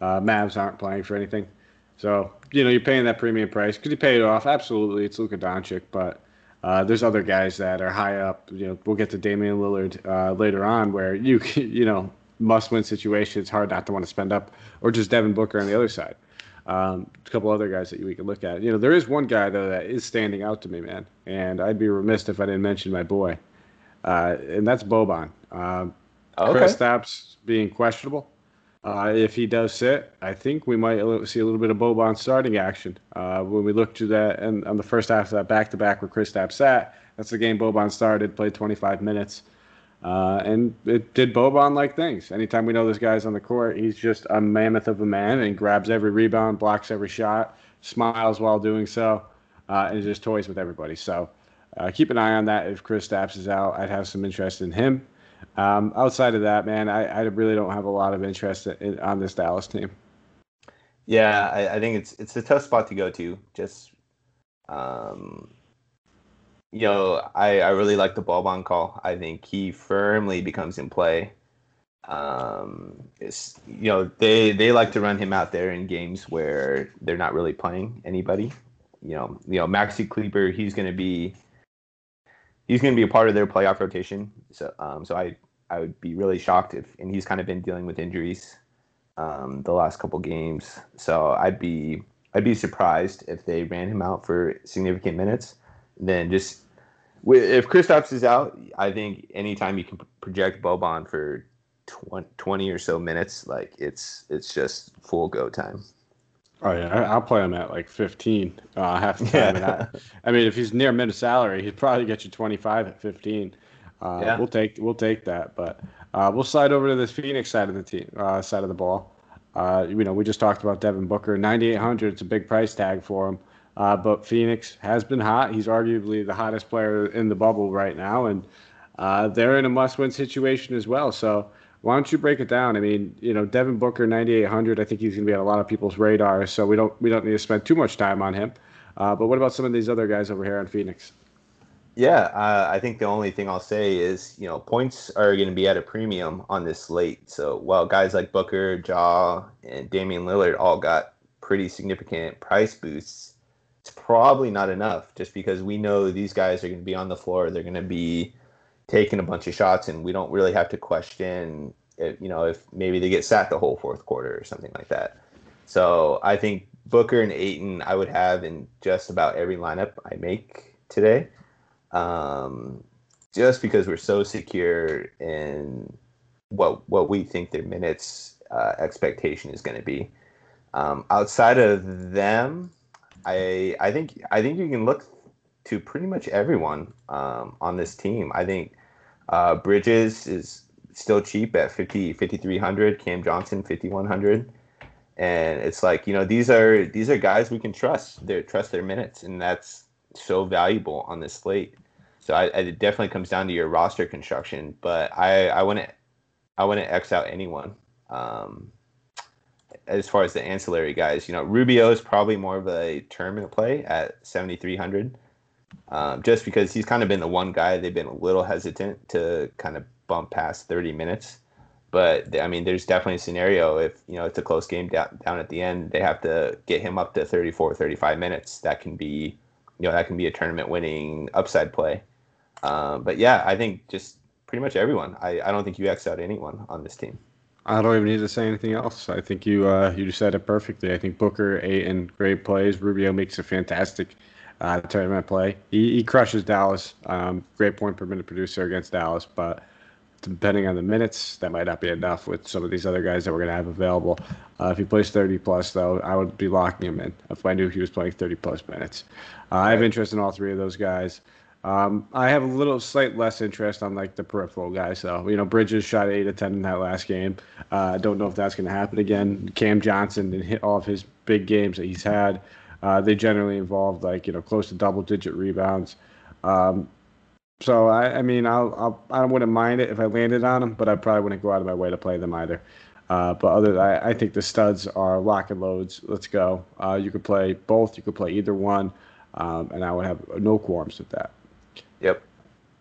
uh, Mavs aren't playing for anything. So, you know, you're paying that premium price. Could you pay it off? Absolutely. It's Luka Doncic, but uh, there's other guys that are high up. You know, we'll get to Damian Lillard uh, later on, where you you know must-win situation. It's hard not to want to spend up, or just Devin Booker on the other side. Um, a couple other guys that we can look at. You know, there is one guy though that is standing out to me, man, and I'd be remiss if I didn't mention my boy, uh, and that's Boban. Uh, okay. Kristaps being questionable. Uh, if he does sit, I think we might see a little bit of Boban starting action. Uh, when we look to that and on the first half of that back to back where Kristaps sat, that's the game Boban started, played 25 minutes. Uh, and it did Boban like things. Anytime we know this guy's on the court, he's just a mammoth of a man and grabs every rebound, blocks every shot, smiles while doing so, uh, and just toys with everybody. So uh, keep an eye on that. If Kristaps is out, I'd have some interest in him. Um, outside of that, man, I, I, really don't have a lot of interest in, on this Dallas team. Yeah, I, I, think it's it's a tough spot to go to. Just, um, you know, I, I really like the Boban call. I think he firmly becomes in play. Um, it's you know they they like to run him out there in games where they're not really playing anybody. You know, you know Maxi Kleber, he's going to be he's going to be a part of their playoff rotation. So, um, so I I would be really shocked if, and he's kind of been dealing with injuries um, the last couple games. So I'd be I'd be surprised if they ran him out for significant minutes. Then just if Kristaps is out, I think anytime you can project Boban for 20, 20 or so minutes, like it's it's just full go time. Oh yeah, I'll play him at like 15 uh, half the time. Yeah. I, I, mean, if he's near minimum salary, he'd probably get you 25 at 15. Uh, yeah. We'll take we'll take that, but uh, we'll slide over to this Phoenix side of the team uh, side of the ball. Uh, you know, we just talked about Devin Booker, 9,800. It's a big price tag for him, uh, but Phoenix has been hot. He's arguably the hottest player in the bubble right now, and they're in a must-win situation as well. So why don't you break it down? I mean, you know, Devin Booker, 9,800. I think he's going to be on a lot of people's radar, so we don't we don't need to spend too much time on him. Uh, but what about some of these other guys over here in Phoenix? Yeah, uh, I think the only thing I'll say is, you know, points are going to be at a premium on this slate. So while guys like Booker, Ja, and Damian Lillard all got pretty significant price boosts, it's probably not enough just because we know these guys are going to be on the floor. They're going to be taking a bunch of shots, and we don't really have to question, if, you know, if maybe they get sat the whole fourth quarter or something like that. So I think Booker and Ayton I would have in just about every lineup I make today, um, just because we're so secure in what what we think their minutes uh, expectation is going to be. Um, outside of them, I I think I think you can look to pretty much everyone um, on this team. I think uh, Bridges is still cheap at 50 5300 Cam Johnson 5100 and it's like you know these are these are guys we can trust. Their trust their minutes and that's so valuable on this slate. So I, I, it definitely comes down to your roster construction but i i wouldn't i wouldn't x out anyone um, as far as the ancillary guys you know rubio is probably more of a tournament play at 7300 um, just because he's kind of been the one guy they've been a little hesitant to kind of bump past 30 minutes. But I mean, there's definitely a scenario if you know it's a close game down, down at the end, they have to get him up to 34, 35 minutes. That can be, you know, that can be a tournament winning upside play. Um, but yeah, I think just pretty much everyone. I, I don't think you X out anyone on this team. I don't even need to say anything else. I think you uh, you said it perfectly. I think Booker, Ayton, great plays. Rubio makes a fantastic uh, tournament play. He, he crushes Dallas. Um, great point per minute producer against Dallas, but depending on the minutes, that might not be enough with some of these other guys that we're going to have available. Uh, if he plays 30 plus, though, I would be locking him in if I knew he was playing 30 plus minutes. Uh, I have interest in all three of those guys. Um, I have a little slight less interest on like the peripheral guys, So You know, Bridges shot eight to ten in that last game. Uh, I uh, don't know if that's going to happen again. Cam Johnson and hit all of his big games that he's had. Uh, they generally involved like you know close to double digit rebounds. Um, so I, I mean, I'll, I'll I wouldn't mind it if I landed on them, but I probably wouldn't go out of my way to play them either. Uh, but other, I, I think the studs are lock and loads. Let's go. Uh, you could play both. You could play either one, um, and I would have no qualms with that. Yep.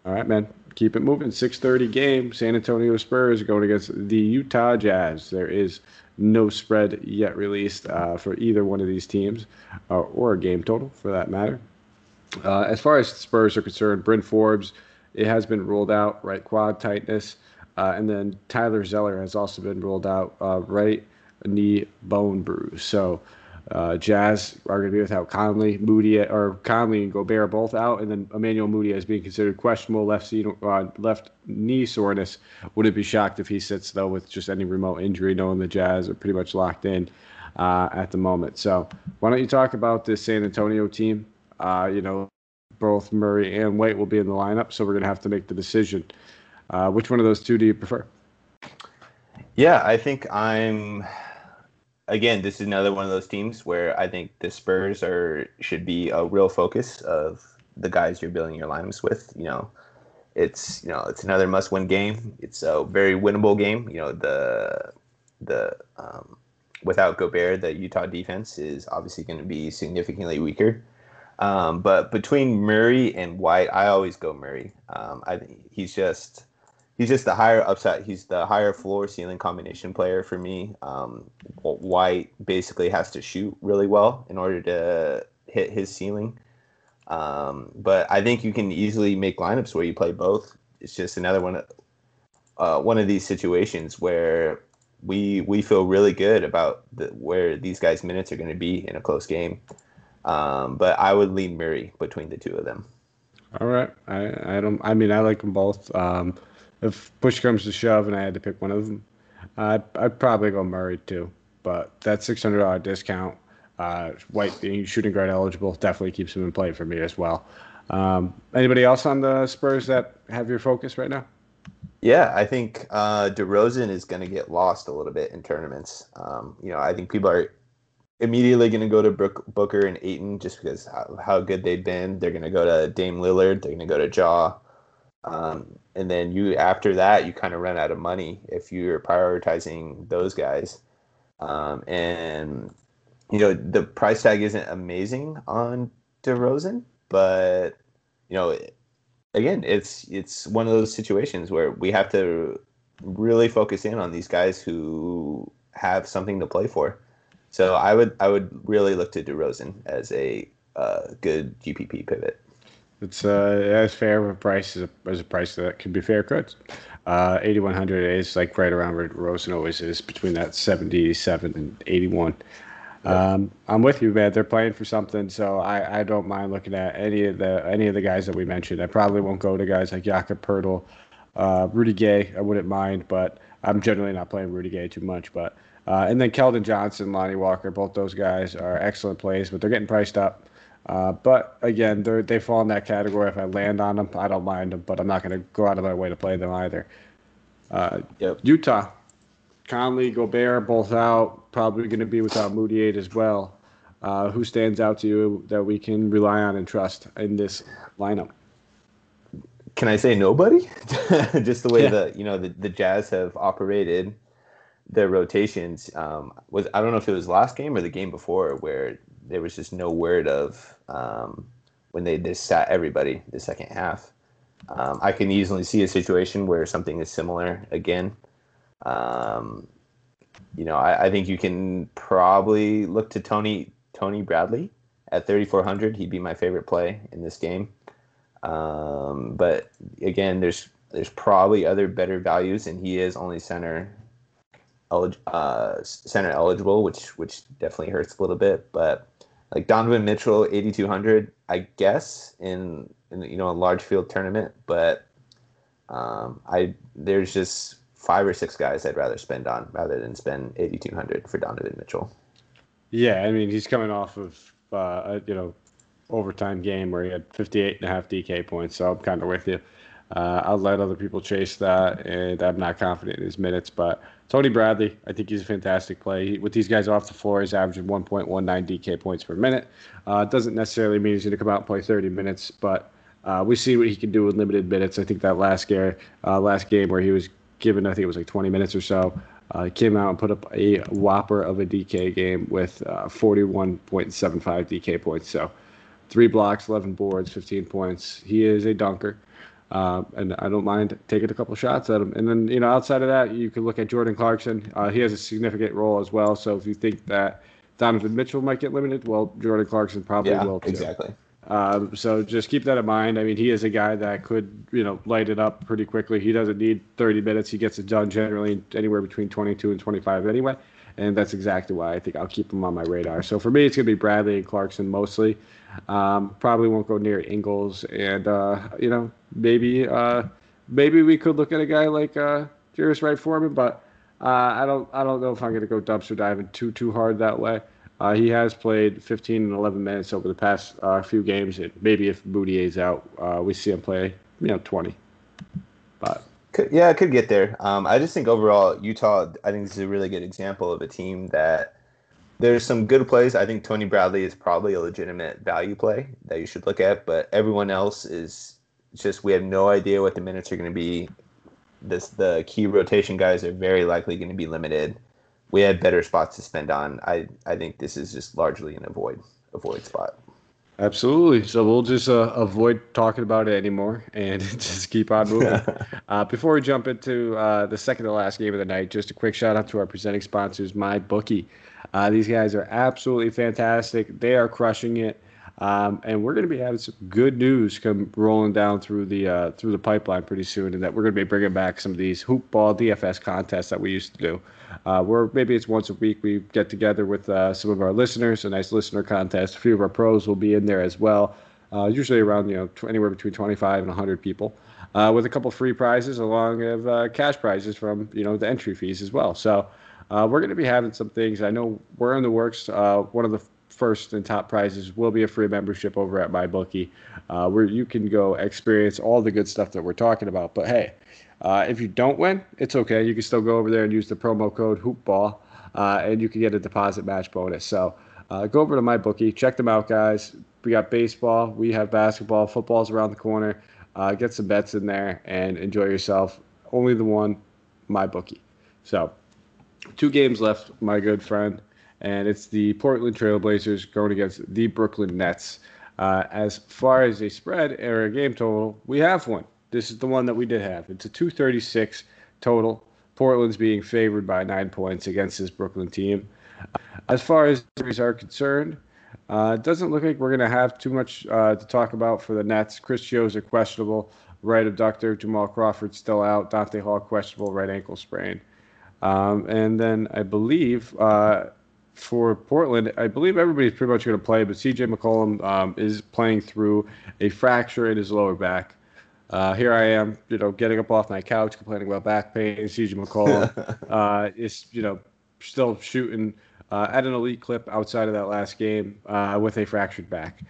All right, man. Keep it moving. 6:30 game. San Antonio Spurs going against the Utah Jazz. There is no spread yet released uh, for either one of these teams, uh, or a game total for that matter. Uh, as far as Spurs are concerned, Bryn Forbes, it has been ruled out, right quad tightness. Uh, and then Tyler Zeller has also been ruled out, uh, right knee bone bruise. So uh, Jazz are going to be without Conley, Mudiay, or Conley and Gobert both out, and then Emmanuel Mudiay is being considered questionable left, uh, left knee soreness. Wouldn't be shocked if he sits though with just any remote injury, knowing the Jazz are pretty much locked in uh, at the moment. So why don't you talk about this San Antonio team? Uh, you know, both Murray and White will be in the lineup, so we're going to have to make the decision. Uh, which one of those two do you prefer? Yeah, I think I'm again, this is another one of those teams where I think the Spurs are should be a real focus of the guys you're building your lineups with. You know, it's you know it's another must-win game. It's a very winnable game. You know the the um, without Gobert, the Utah defense is obviously going to be significantly weaker. Um, but between Murray and White, I always go Murray. Um, I he's just he's just the higher upside. He's the higher floor ceiling combination player for me. Um, White basically has to shoot really well in order to hit his ceiling. Um, but I think you can easily make lineups where you play both. It's just another one of uh, one of these situations where we we feel really good about the, where these guys' minutes are going to be in a close game. Um, but I would lean Murray between the two of them. All right, I, I don't. I mean, I like them both. Um, if push comes to shove and I had to pick one of them, I'd, probably go Murray too. But that six hundred dollar discount, uh, White being shooting guard eligible, definitely keeps him in play for me as well. Um, anybody else on the Spurs that have your focus right now? Yeah, I think uh, DeRozan is going to get lost a little bit in tournaments. Um, you know, I think people are immediately going to go to Booker and Ayton just because how, how good they've been. They're going to go to Dame Lillard. They're going to go to Ja. Um, and then you after that you kind of run out of money if you're prioritizing those guys. Um, and you know the price tag isn't amazing on DeRozan but you know again it's it's one of those situations where we have to really focus in on these guys who have something to play for. So I would I would really look to DeRozan as a uh, good GPP pivot it's uh, as fair of a price as a, as a price that can be fair goods. Uh, 8100 is like right around where Rosen always is, between that 77 and 81. Um, I'm with you, man. They're playing for something, so I, I don't mind looking at any of the any of the guys that we mentioned. I probably won't go to guys like Jakob Poeltl, uh, Rudy Gay. I wouldn't mind, but I'm generally not playing Rudy Gay too much. But uh, and then Keldon Johnson, Lonnie Walker, both those guys are excellent plays, but they're getting priced up. Uh, but again, they they fall in that category. If I land on them, I don't mind them, but I'm not going to go out of my way to play them either. Uh, yep. Utah, Conley, Gobert, both out. Probably going to be without Mudiay as well. Uh, who stands out to you that we can rely on and trust in this lineup? Can I say nobody? Just the way yeah. the you know the, the Jazz have operated their rotations um, was I don't know if it was last game or the game before where there was just no word of um, when they just sat everybody the second half. Um, I can easily see a situation where something is similar again. Um, you know, I, I, think you can probably look to Tony Tony Bradley at 3,400. He'd be my favorite play in this game. Um, but again, there's there's probably other better values, and he is only center uh, center eligible, which which definitely hurts a little bit. But like Donovan Mitchell, 8200, I guess in, in you know a large field tournament, but um, I there's just five or six guys I'd rather spend on rather than spend 8200 for Donovan Mitchell. Yeah, I mean he's coming off of uh, you know overtime game where he had 58 and a half DK points, so I'm kind of with you. Uh, I'll let other people chase that, and I'm not confident in his minutes. But Tony Bradley, I think he's a fantastic play. He, with these guys off the floor, he's averaging 1.19 DK points per minute. Uh, doesn't necessarily mean he's going to come out and play 30 minutes, but uh, we see what he can do with limited minutes. I think that last game, uh, last game where he was given, I think it was like 20 minutes or so, uh, came out and put up a whopper of a DK game with uh, 41.75 DK points. So three blocks, 11 boards, 15 points. He is a dunker. Uh, and I don't mind taking a couple shots at him. And then, you know, outside of that, you can look at Jordan Clarkson. Uh, he has a significant role as well. So if you think that Donovan Mitchell might get limited, well, Jordan Clarkson probably yeah, will too. Exactly. Um, so just keep that in mind. I mean, he is a guy that could, you know, light it up pretty quickly. He doesn't need 30 minutes. He gets it done generally anywhere between 22 and 25 anyway. And that's exactly why I think I'll keep him on my radar. So for me, it's going to be Bradley and Clarkson mostly. Um, probably won't go near Ingles. And, uh, you know, maybe uh, maybe we could look at a guy like uh, Jarius Wright Foreman, but uh, I don't I don't know if I'm going to go dumpster diving too too hard that way. Uh, he has played 15 and 11 minutes over the past uh, few games. And maybe if Mudiay's out, uh, we see him play, you know, 20. But could, yeah, it could get there. Um, I just think overall, Utah. I think this is a really good example of a team that there's some good plays. I think Tony Bradley is probably a legitimate value play that you should look at, but everyone else is just we have no idea what the minutes are going to be. This the key rotation guys are very likely going to be limited we had better spots to spend on. I I think this is just largely an avoid avoid spot. Absolutely. So we'll just uh, avoid talking about it anymore and just keep on moving. uh, before we jump into uh, the second to last game of the night, just a quick shout out to our presenting sponsors, MyBookie. Uh, these guys are absolutely fantastic. They are crushing it. Um, and we're going to be having some good news come rolling down through the uh, through the pipeline pretty soon, and that we're going to be bringing back some of these hoop ball DFS contests that we used to do. Uh, where maybe it's once a week we get together with uh, some of our listeners, a nice listener contest. A few of our pros will be in there as well. Uh, usually around you know anywhere between 25 and 100 people, uh, with a couple free prizes along with uh, cash prizes from you know the entry fees as well. So. Uh, we're going to be having some things. I know we're in the works. one of the first and top prizes will be a free membership over at MyBookie, uh, where you can go experience all the good stuff that we're talking about. But hey, uh, if you don't win, it's okay. You can still go over there and use the promo code HoopBall, uh, and you can get a deposit match bonus. So uh, go over to MyBookie, check them out, guys. We got baseball, we have basketball, football's around the corner. Uh, get some bets in there and enjoy yourself. Only the one, MyBookie. So, two games left, my good friend and it's the Portland Trailblazers going against the Brooklyn Nets. Uh, as far as a spread or a game total, we have one. This is the one that we did have. It's a 236 total. Portland's being favored by nine points against this Brooklyn team. As far as injuries are concerned, uh, it doesn't look like we're going to have too much uh, to talk about for the Nets. Chris Chiozza are questionable, right abductor. Jamal Crawford still out. Donta Hall questionable, right ankle sprain. Um, and then I believe uh, for Portland, I believe everybody's pretty much going to play, but CJ McCollum um, is playing through a fracture in his lower back. Uh, here I am, you know, getting up off my couch complaining about back pain. CJ McCollum uh, is, you know, still shooting uh, at an elite clip outside of that last game uh, with a fractured back.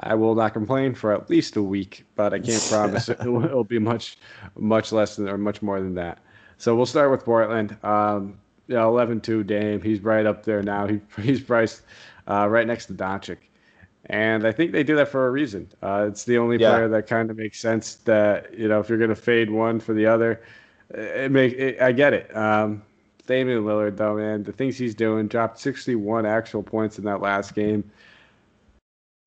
I will not complain for at least a week, but I can't promise it will, it'll be much, much less than or much more than that. So we'll start with Portland. Um, yeah, 11-2 Dame. He's right up there now. He, he's priced uh, right next to Doncic. And I think they do that for a reason. Uh, it's the only yeah. player that kind of makes sense that, you know, if you're going to fade one for the other, it make it, I get it. Um, Damian Lillard, though, man, the things he's doing, dropped 61 actual points in that last game.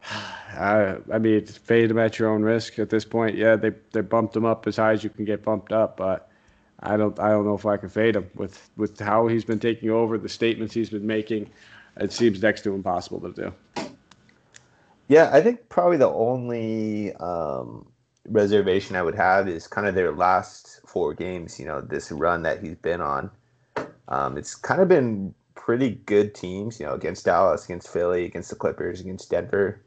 I, I mean, fade him at your own risk at this point. Yeah, they they bumped him up as high as you can get bumped up, but I don't I don't know if I can fade him with with how he's been taking over, the statements he's been making. It seems next to impossible to do. Yeah, I think probably the only um, reservation I would have is kind of their last four games. You know, this run that he's been on. Um, it's kind of been pretty good teams. You know, against Dallas, against Philly, against the Clippers, against Denver,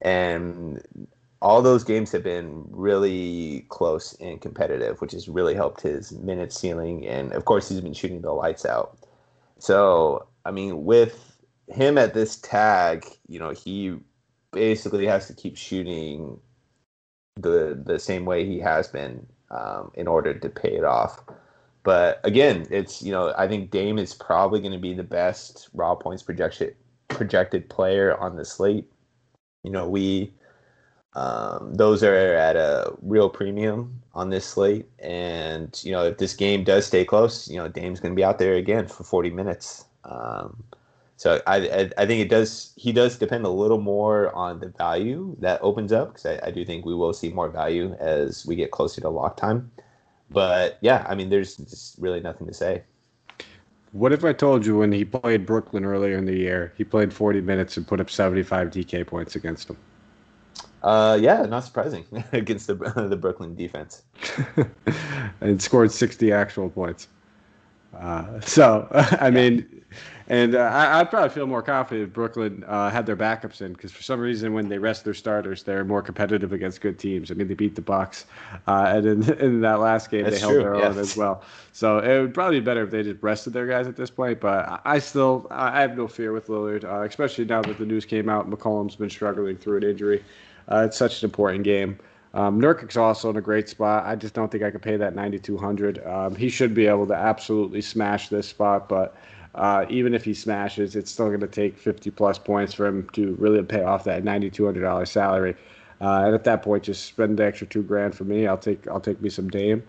and all those games have been really close and competitive, which has really helped his minute ceiling. And of course, he's been shooting the lights out. So, I mean, with him at this tag, you know, he basically has to keep shooting the the same way he has been um, in order to pay it off. But again, it's you know I think Dame is probably going to be the best raw points projection projected player on the slate. You know we um, those are at a real premium on this slate. And, you know, if this game does stay close, you know, Dame's going to be out there again for 40 minutes. Um, So I, I, I think it does he does depend a little more on the value that opens up because I, I do think we will see more value as we get closer to lock time. But yeah, I mean, there's just really nothing to say. What if I told you when he played Brooklyn earlier in the year, he played 40 minutes and put up 75 DK points against them? Uh, yeah, not surprising against the the Brooklyn defense. and scored 60 actual points. Uh, so I mean, and uh, I, would probably feel more confident if Brooklyn uh, had their backups in because for some reason when they rest their starters, they're more competitive against good teams. I mean, they beat the Bucks, uh, and in, in that last game That's they held true, their own as well. So it would probably be better if they just rested their guys at this point. But I still I have no fear with Lillard, uh, especially now that the news came out. McCollum's been struggling through an injury. Uh, it's such an important game. Um, Nurkic's also in a great spot. I just don't think I could pay that 9,200. Um, he should be able to absolutely smash this spot, but uh, even if he smashes, it's still going to take 50 plus points for him to really pay off that $9,200 salary. Uh, and at that point, just spend the extra two grand for me. I'll take I'll take me some Dame.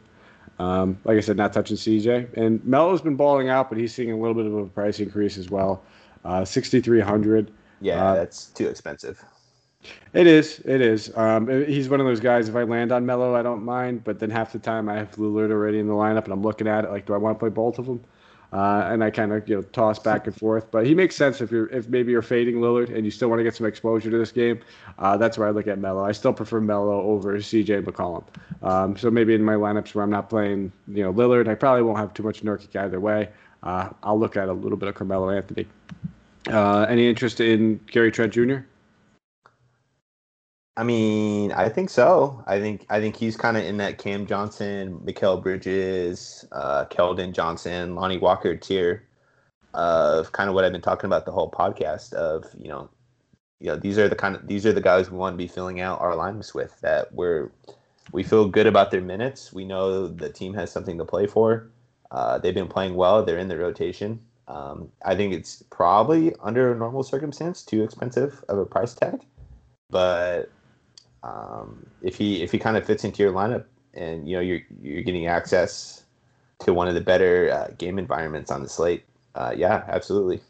Um, like I said, not touching CJ. And Melo's been balling out, but he's seeing a little bit of a price increase as well. Uh, 6,300. Yeah, uh, that's too expensive. It is. It is. Um, he's one of those guys. If I land on Melo, I don't mind. But then half the time, I have Lillard already in the lineup, and I'm looking at it like, do I want to play both of them? Uh, and I kind of you know toss back and forth. But he makes sense if you're if maybe you're fading Lillard and you still want to get some exposure to this game. Uh, that's where I look at Melo. I still prefer Melo over CJ McCollum. Um, so maybe in my lineups where I'm not playing you know Lillard, I probably won't have too much Nurkic either way. Uh, I'll look at a little bit of Carmelo Anthony. Uh, any interest in Gary Trent Jr.? I mean, I think so. I think I think he's kind of in that Cam Johnson, Mikal Bridges, uh, Keldon Johnson, Lonnie Walker tier of kind of what I've been talking about the whole podcast. Of you know, you know, these are the kind of these are the guys we want to be filling out our lineups with. That we're we feel good about their minutes. We know the team has something to play for. Uh, they've been playing well. They're in the rotation. Um, I think it's probably under a normal circumstance too expensive of a price tag, but um, if he if he kind of fits into your lineup and you know you're you're getting access to one of the better uh, game environments on the slate, uh, yeah, absolutely.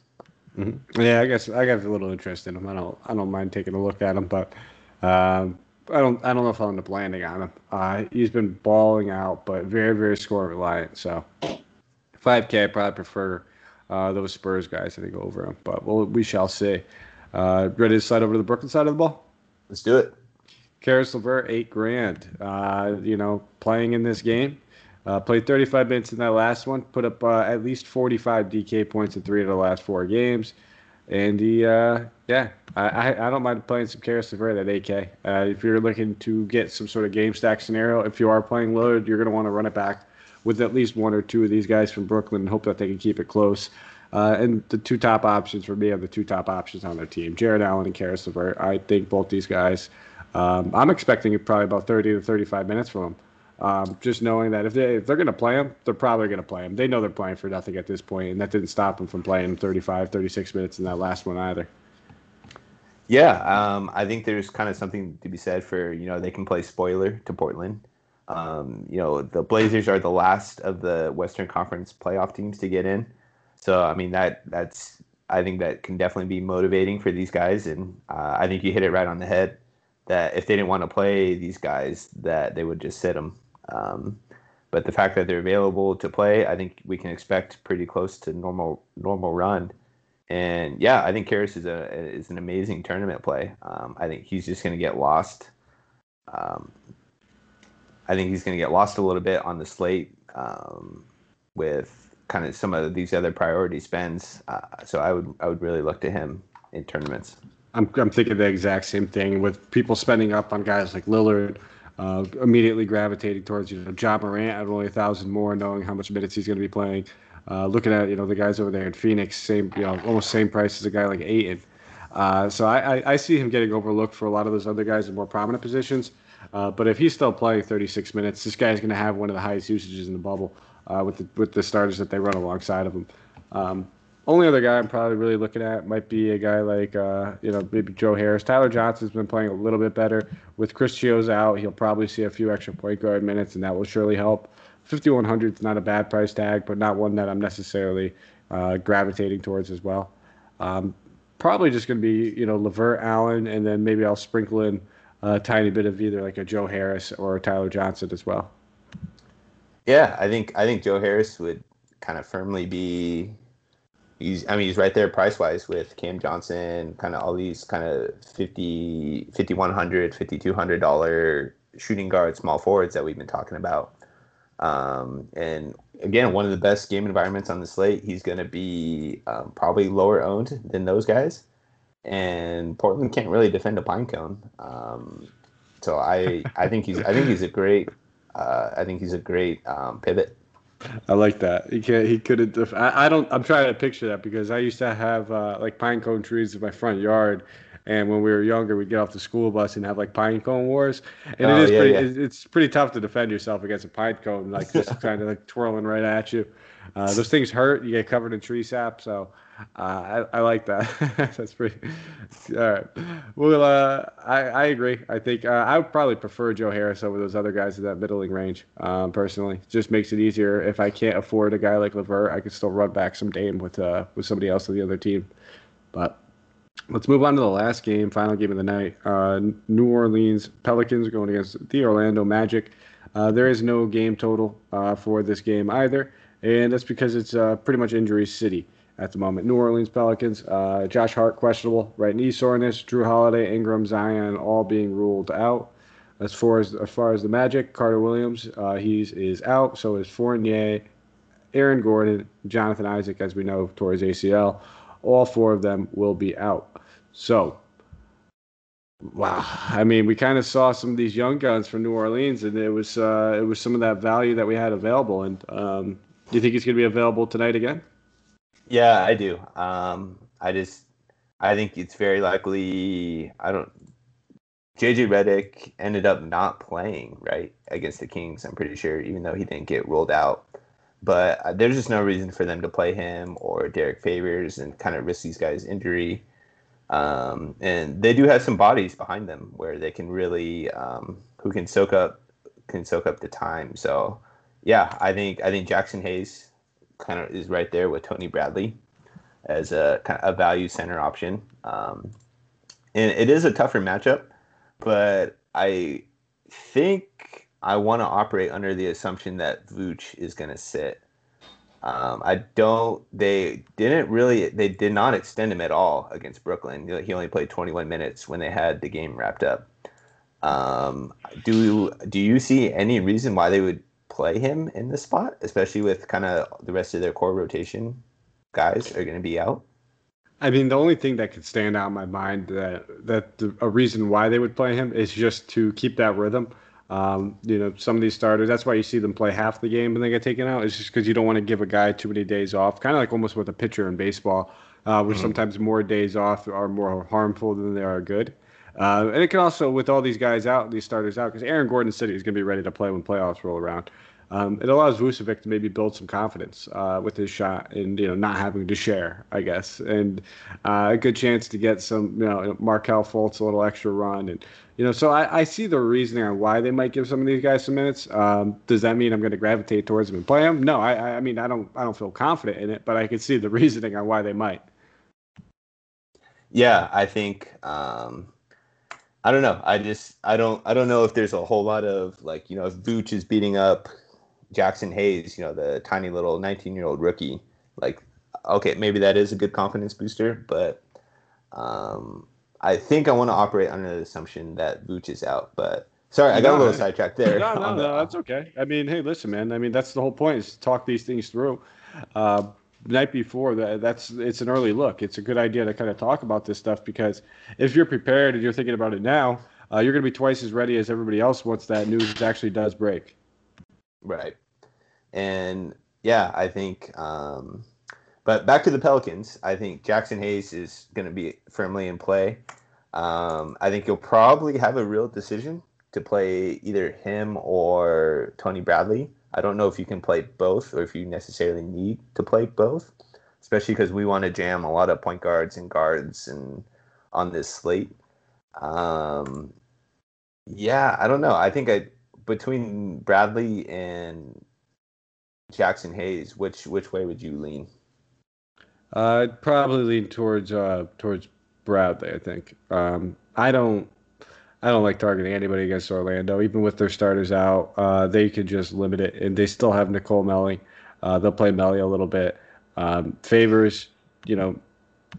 Mm-hmm. Yeah, I guess I got a little interest in him. I don't I don't mind taking a look at him, but um, I don't I don't know if I'll end up landing on him. Uh, he's been balling out, but very very score reliant. So 5K, I probably prefer uh, those Spurs guys I think over him, but we'll, we shall see. Uh, ready to slide over to the Brooklyn side of the ball? Let's do it. Caris LeVert, eight grand. Uh, you know, playing in this game. Uh, played 35 minutes in that last one. Put up uh, at least 45 DK points in three of the last four games. And he, uh, yeah, I, I don't mind playing some Caris LeVert at 8K. Uh, if you're looking to get some sort of game stack scenario, if you are playing loaded, you're going to want to run it back with at least one or two of these guys from Brooklyn and hope that they can keep it close. Uh, and the two top options for me are the two top options on their team, Jarrett Allen and Caris LeVert. I think both these guys – um, I'm expecting probably about 30 to 35 minutes from them. Um, just knowing that if they if they're going to play him, they're probably going to play him. They know they're playing for nothing at this point, and that didn't stop them from playing 35, 36 minutes in that last one either. Yeah, um, I think there's kind of something to be said for you know they can play spoiler to Portland. Um, you know the Blazers are the last of the Western Conference playoff teams to get in, so I mean that that's I think that can definitely be motivating for these guys, and uh, I think you hit it right on the head that if they didn't want to play these guys, that they would just sit them. Um, but the fact that they're available to play, I think we can expect pretty close to normal normal run. And yeah, I think Caris is a is an amazing tournament play. Um, I think he's just going to get lost. Um, I think he's going to get lost a little bit on the slate um, with kind of some of these other priority spends. Uh, so I would I would really look to him in tournaments. I'm, I'm thinking the exact same thing with people spending up on guys like Lillard, uh, immediately gravitating towards you know Ja Morant at only a thousand more, knowing how much minutes he's going to be playing. Uh, looking at you know the guys over there in Phoenix, same you know almost same price as a guy like Ayton. Uh, so I, I, I, see him getting overlooked for a lot of those other guys in more prominent positions. Uh, but if he's still playing 36 minutes, this guy's going to have one of the highest usages in the bubble uh, with the with the starters that they run alongside of him. Um, only other guy I'm probably really looking at might be a guy like, uh, you know, maybe Joe Harris. Tyler Johnson's been playing a little bit better. With Chris Chiozza out, he'll probably see a few extra point guard minutes, and that will surely help. 5100 is not a bad price tag, but not one that I'm necessarily uh, gravitating towards as well. Um, probably just going to be you know Levert, Allen, and then maybe I'll sprinkle in a tiny bit of either like a Joe Harris or Tyler Johnson as well. Yeah, I think I think Joe Harris would kind of firmly be. He's, I mean, he's right there price wise with Cam Johnson, kind of all these kind of 50, 5100 5200 dollar shooting guard, small forwards that we've been talking about. Um, and again, one of the best game environments on the slate. He's going to be um, probably lower owned than those guys, and Portland can't really defend a pine cone. Um, so I, I think he's, I think he's a great, uh, I think he's a great um, pivot. I like that. He can't. He couldn't. Def- I, I don't. I'm trying to picture that because I used to have uh, like pine cone trees in my front yard, and when we were younger, we'd get off the school bus and have like pine cone wars. And oh, it is yeah, pretty, yeah. it's pretty tough to defend yourself against a pine cone, like just kind of like twirling right at you. Uh, those things hurt. You get covered in tree sap. So uh, I, I like that. That's pretty. All right. Well, uh, I, I agree. I think uh, I would probably prefer Joe Harris over those other guys in that middling range. Um, personally, just makes it easier. If I can't afford a guy like Levert, I could still run back some Dame with uh, with somebody else on the other team. But Let's move on to the last game, final game of the night. Uh, New Orleans Pelicans going against the Orlando Magic. Uh, there is no game total uh, for this game either, and that's because it's uh, pretty much injury city at the moment. New Orleans Pelicans, uh, Josh Hart questionable, right knee soreness, Jrue Holiday, Ingram, Zion all being ruled out. As far as as far as the Magic, Carter Williams, uh, he's is out. So is Fournier, Aaron Gordon, Jonathan Isaac, as we know, towards ACL all four of them will be out. So, wow. I mean, we kind of saw some of these young guns from New Orleans, and it was uh, it was some of that value that we had available. And um, do you think he's going to be available tonight again? Yeah, I do. Um, I just I think it's very likely. I don't. JJ Redick ended up not playing right against the Kings. I'm pretty sure, even though he didn't get ruled out. But uh, there's just no reason for them to play him or Derrick Favors and kind of risk these guys' injury. Um, and they do have some bodies behind them where they can really um, who can soak up can soak up the time. So yeah, I think I think Jaxson Hayes kind of is right there with Tony Bradley as a kind of a value center option. Um, and it is a tougher matchup, but I think I want to operate under the assumption that Vooch is going to sit. Um, I don't. They didn't really. They did not extend him at all against Brooklyn. He only played 21 minutes when they had the game wrapped up. Um, do Do you see any reason why they would play him in this spot, especially with kind of the rest of their core rotation guys are going to be out? I mean, the only thing that could stand out in my mind that that the, a reason why they would play him is just to keep that rhythm. Um, you know, some of these starters, that's why you see them play half the game and they get taken out. It's just because you don't want to give a guy too many days off, kind of like almost with a pitcher in baseball, uh, where mm-hmm. sometimes more days off are more harmful than they are good. Uh, and it can also, with all these guys out, these starters out, because Aaron Gordon City is going to be ready to play when playoffs roll around. Um, it allows Vucevic to maybe build some confidence uh, with his shot and you know not having to share, I guess, and uh, a good chance to get some you know Markelle Fultz a little extra run and you know, so I, I see the reasoning on why they might give some of these guys some minutes. Um, does that mean I'm going to gravitate towards them and play them? No, I, I mean I don't I don't feel confident in it, but I can see the reasoning on why they might. Yeah, I think um, I don't know. I just I don't I don't know if there's a whole lot of like you know if Vooch is beating up Jaxson Hayes, you know the tiny little 19 year old rookie. Like okay, maybe that is a good confidence booster, but um, I think I want to operate under the assumption that Vooch is out, but sorry, I got no, a little sidetracked there. No, no, no, that's okay. I mean, hey, listen, man. I mean, that's the whole point is to talk these things through. Uh, night before that, that's it's an early look. It's a good idea to kind of talk about this stuff because if you're prepared and you're thinking about it now, uh, you're going to be twice as ready as everybody else once that news actually does break. Right, and yeah, I think. Um, but back to the Pelicans, I think Jaxson Hayes is going to be firmly in play. Um, I think you'll probably have a real decision to play either him or Tony Bradley. I don't know if you can play both or if you necessarily need to play both, especially because we want to jam a lot of point guards and guards and on this slate. Um, yeah, I don't know. I think I between Bradley and Jaxson Hayes, which which way would you lean? I'd probably lean towards uh, towards Bradley. I think. Um, I don't. I don't like targeting anybody against Orlando, even with their starters out. Uh, they could just limit it, and they still have Nicole Melli. Uh, they'll play Melli a little bit. Um, Favors, you know,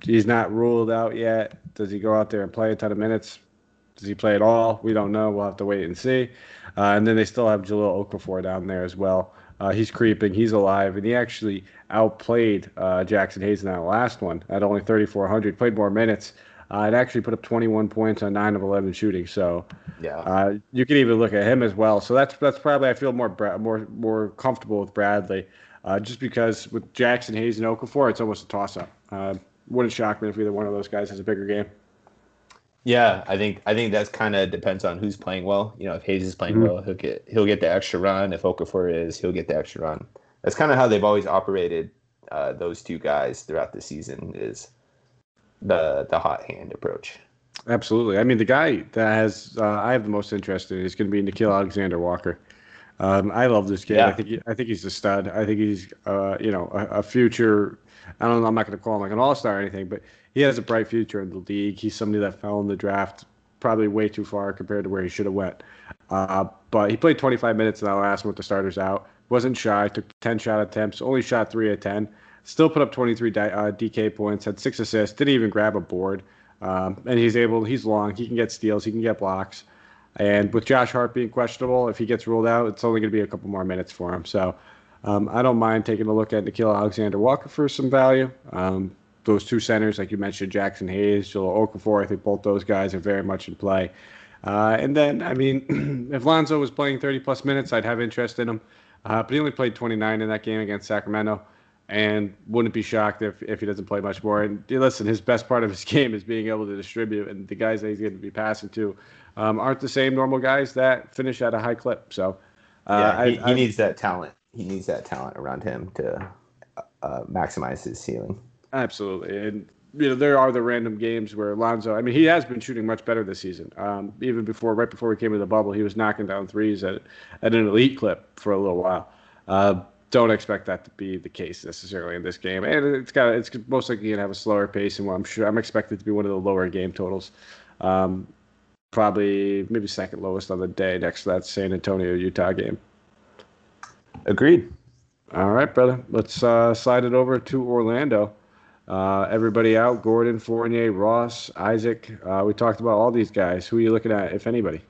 he's not ruled out yet. Does he go out there and play a ton of minutes? Does he play at all? We don't know. We'll have to wait and see. Uh, and then they still have Jahlil Okafor down there as well. Uh, he's creeping. He's alive, and he actually outplayed uh, Jaxson Hayes in that last one at only 3,400. Played more minutes. Uh, and actually put up 21 points on nine of 11 shooting. So, yeah, uh, you can even look at him as well. So that's that's probably I feel more more more comfortable with Bradley, uh, just because with Jaxson Hayes and Okafor, it's almost a toss up. Uh, wouldn't shock me if either one of those guys has a bigger game. Yeah, I think I think that's kind of depends on who's playing well. You know, if Hayes is playing mm-hmm. well, he'll get he'll get the extra run. If Okafor is, he'll get the extra run. That's kind of how they've always operated. Uh, those two guys throughout the season is the the hot hand approach. Absolutely. I mean, the guy that has uh, I have the most interest in is going to be Nickeil Alexander Walker. Um, I love this kid. Yeah. I think he, I think he's a stud. I think he's uh, you know a, a, future. I don't know. I'm not going to call him like an all star or anything, but he has a bright future in the league. He's somebody that fell in the draft probably way too far compared to where he should have went. Uh, but he played 25 minutes in that last one with the starters out. Wasn't shy. Took 10 shot attempts. Only shot three at 10. Still put up 23 uh, DK points. Had six assists. Didn't even grab a board. Um, and he's able. He's long. He can get steals. He can get blocks. And with Josh Hart being questionable, if he gets ruled out, it's only going to be a couple more minutes for him. So um, I don't mind taking a look at Nickeil Alexander Walker for some value. Um, those two centers, like you mentioned, Jaxson Hayes, Jahlil Okafor, I think both those guys are very much in play. Uh, and then, I mean, if Lonzo was playing 30 plus minutes, I'd have interest in him. Uh, but he only played 29 in that game against Sacramento, and wouldn't be shocked if, if he doesn't play much more. And listen, his best part of his game is being able to distribute, and the guys that he's going to be passing to um, aren't the same normal guys that finish at a high clip. So, uh, yeah, he, I, he I, needs that talent. He needs that talent around him to uh, maximize his ceiling. Absolutely, and you know there are the random games where Alonzo. I mean, he has been shooting much better this season. Um, even before, right before we came to the bubble, he was knocking down threes at at an elite clip for a little while. Uh, don't expect that to be the case necessarily in this game, and it's got it's most likely gonna have a slower pace, and I'm sure I'm expected to be one of the lower game totals. Um, probably maybe second lowest on the day next to that San Antonio Utah game. Agreed. All right, brother. Let's uh, slide it over to Orlando. Uh, everybody out: Gordon, Fournier, Ross, Isaac. Uh, we talked about all these guys. Who are you looking at, if anybody?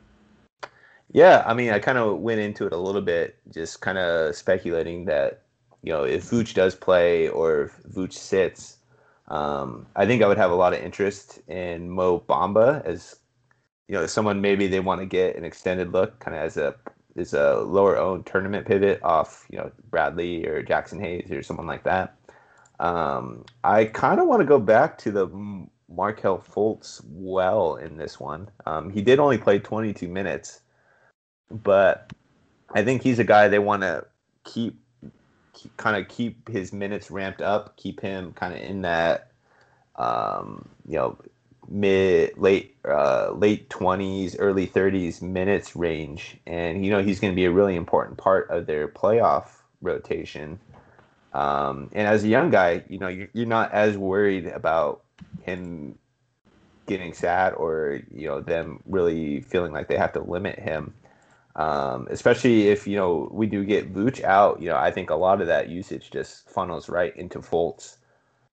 Yeah, I mean, I kind of went into it a little bit, just kind of speculating that you know if Vooch does play or if Vooch sits, um, I think I would have a lot of interest in Mo Bamba as you know someone maybe they want to get an extended look, kind of as a as a lower owned tournament pivot off you know Bradley or Jaxson Hayes or someone like that. Um, I kind of want to go back to the Markelle Fultz well in this one. Um, he did only play 22 minutes, but I think he's a guy they want to keep, keep kind of keep his minutes ramped up, keep him kind of in that, um, you know, mid late uh, late 20s, early 30s minutes range, and you know he's going to be a really important part of their playoff rotation. Um, and as a young guy, you know, you're, you're not as worried about him getting sad or, you know, them really feeling like they have to limit him. Um, especially if, you know, we do get Vooch out, you know, I think a lot of that usage just funnels right into Fultz.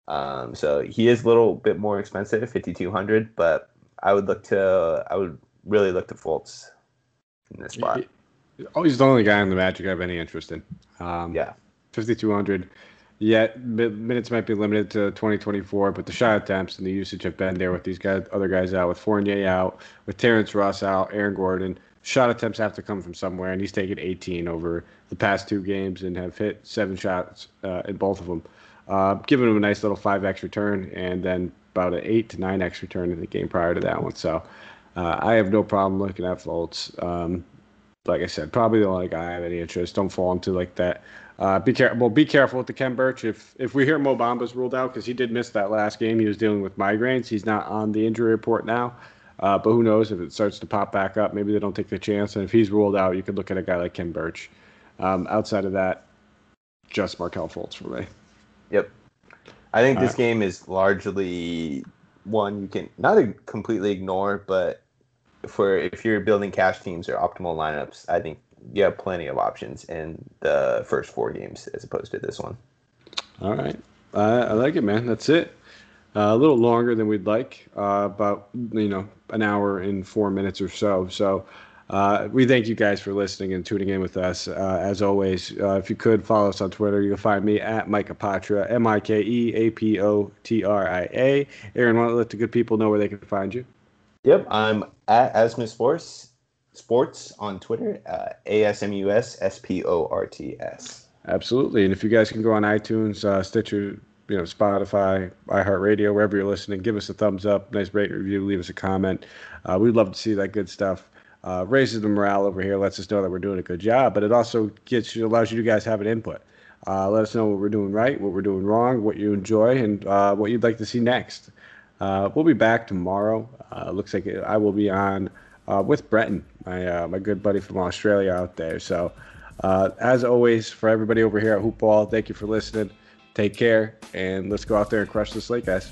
Um, so he is a little bit more expensive, 5,200, but I would look to, I would really look to Fultz in this spot. Oh, he's the only guy in the Magic I have any interest in. Um, yeah. 5,200. Yet minutes might be limited to 2024, but the shot attempts and the usage have been there with these guys, other guys out, with Fournier out, with Terrence Ross out, Aaron Gordon. Shot attempts have to come from somewhere, and he's taken 18 over the past two games and have hit seven shots uh, in both of them, uh, giving him a nice little 5x return and then about an 8 to 9x return in the game prior to that one. So uh, I have no problem looking at Fultz. Um, like I said, probably the only guy I have any interest. Don't fall into like that uh, be careful. Well, be careful with the Khem Birch. If if we hear Mo Bamba's ruled out because he did miss that last game, he was dealing with migraines. He's not on the injury report now. Uh, but who knows if it starts to pop back up? Maybe they don't take the chance. And if he's ruled out, you could look at a guy like Khem Birch. Um, outside of that, just Markelle Fultz for me. Yep. I think All this right. game is largely one you can not completely ignore, but for if you're building cash teams or optimal lineups, I think you have plenty of options in the first four games as opposed to this one. All right. Uh, I like it, man. That's it. Uh, a little longer than we'd like, uh, about you know an hour and four minutes or so. So uh, we thank you guys for listening and tuning in with us. Uh, as always, uh, if you could follow us on Twitter, you'll find me at Mike Apotria, M I K E A P O T R I A. Aaron, want to let the good people know where they can find you? Yep, I'm at Asmus Sports Sports on Twitter. Uh, A S M U S S P O R T S. Absolutely. And if you guys can go on iTunes, uh, Stitcher, you know, Spotify, iHeartRadio, wherever you're listening, give us a thumbs up, nice rate review, leave us a comment. Uh, we'd love to see that good stuff. Uh, raises the morale over here, lets us know that we're doing a good job, but it also gets you, allows you guys to have an input. Uh, let us know what we're doing right, what we're doing wrong, what you enjoy, and uh, what you'd like to see next. Uh, we'll be back tomorrow. Uh, looks like I will be on with Breton, my my good buddy from Australia out there. So, as always, for everybody over here at Hoopball, thank you for listening. Take care, and let's go out there and crush the slate, guys.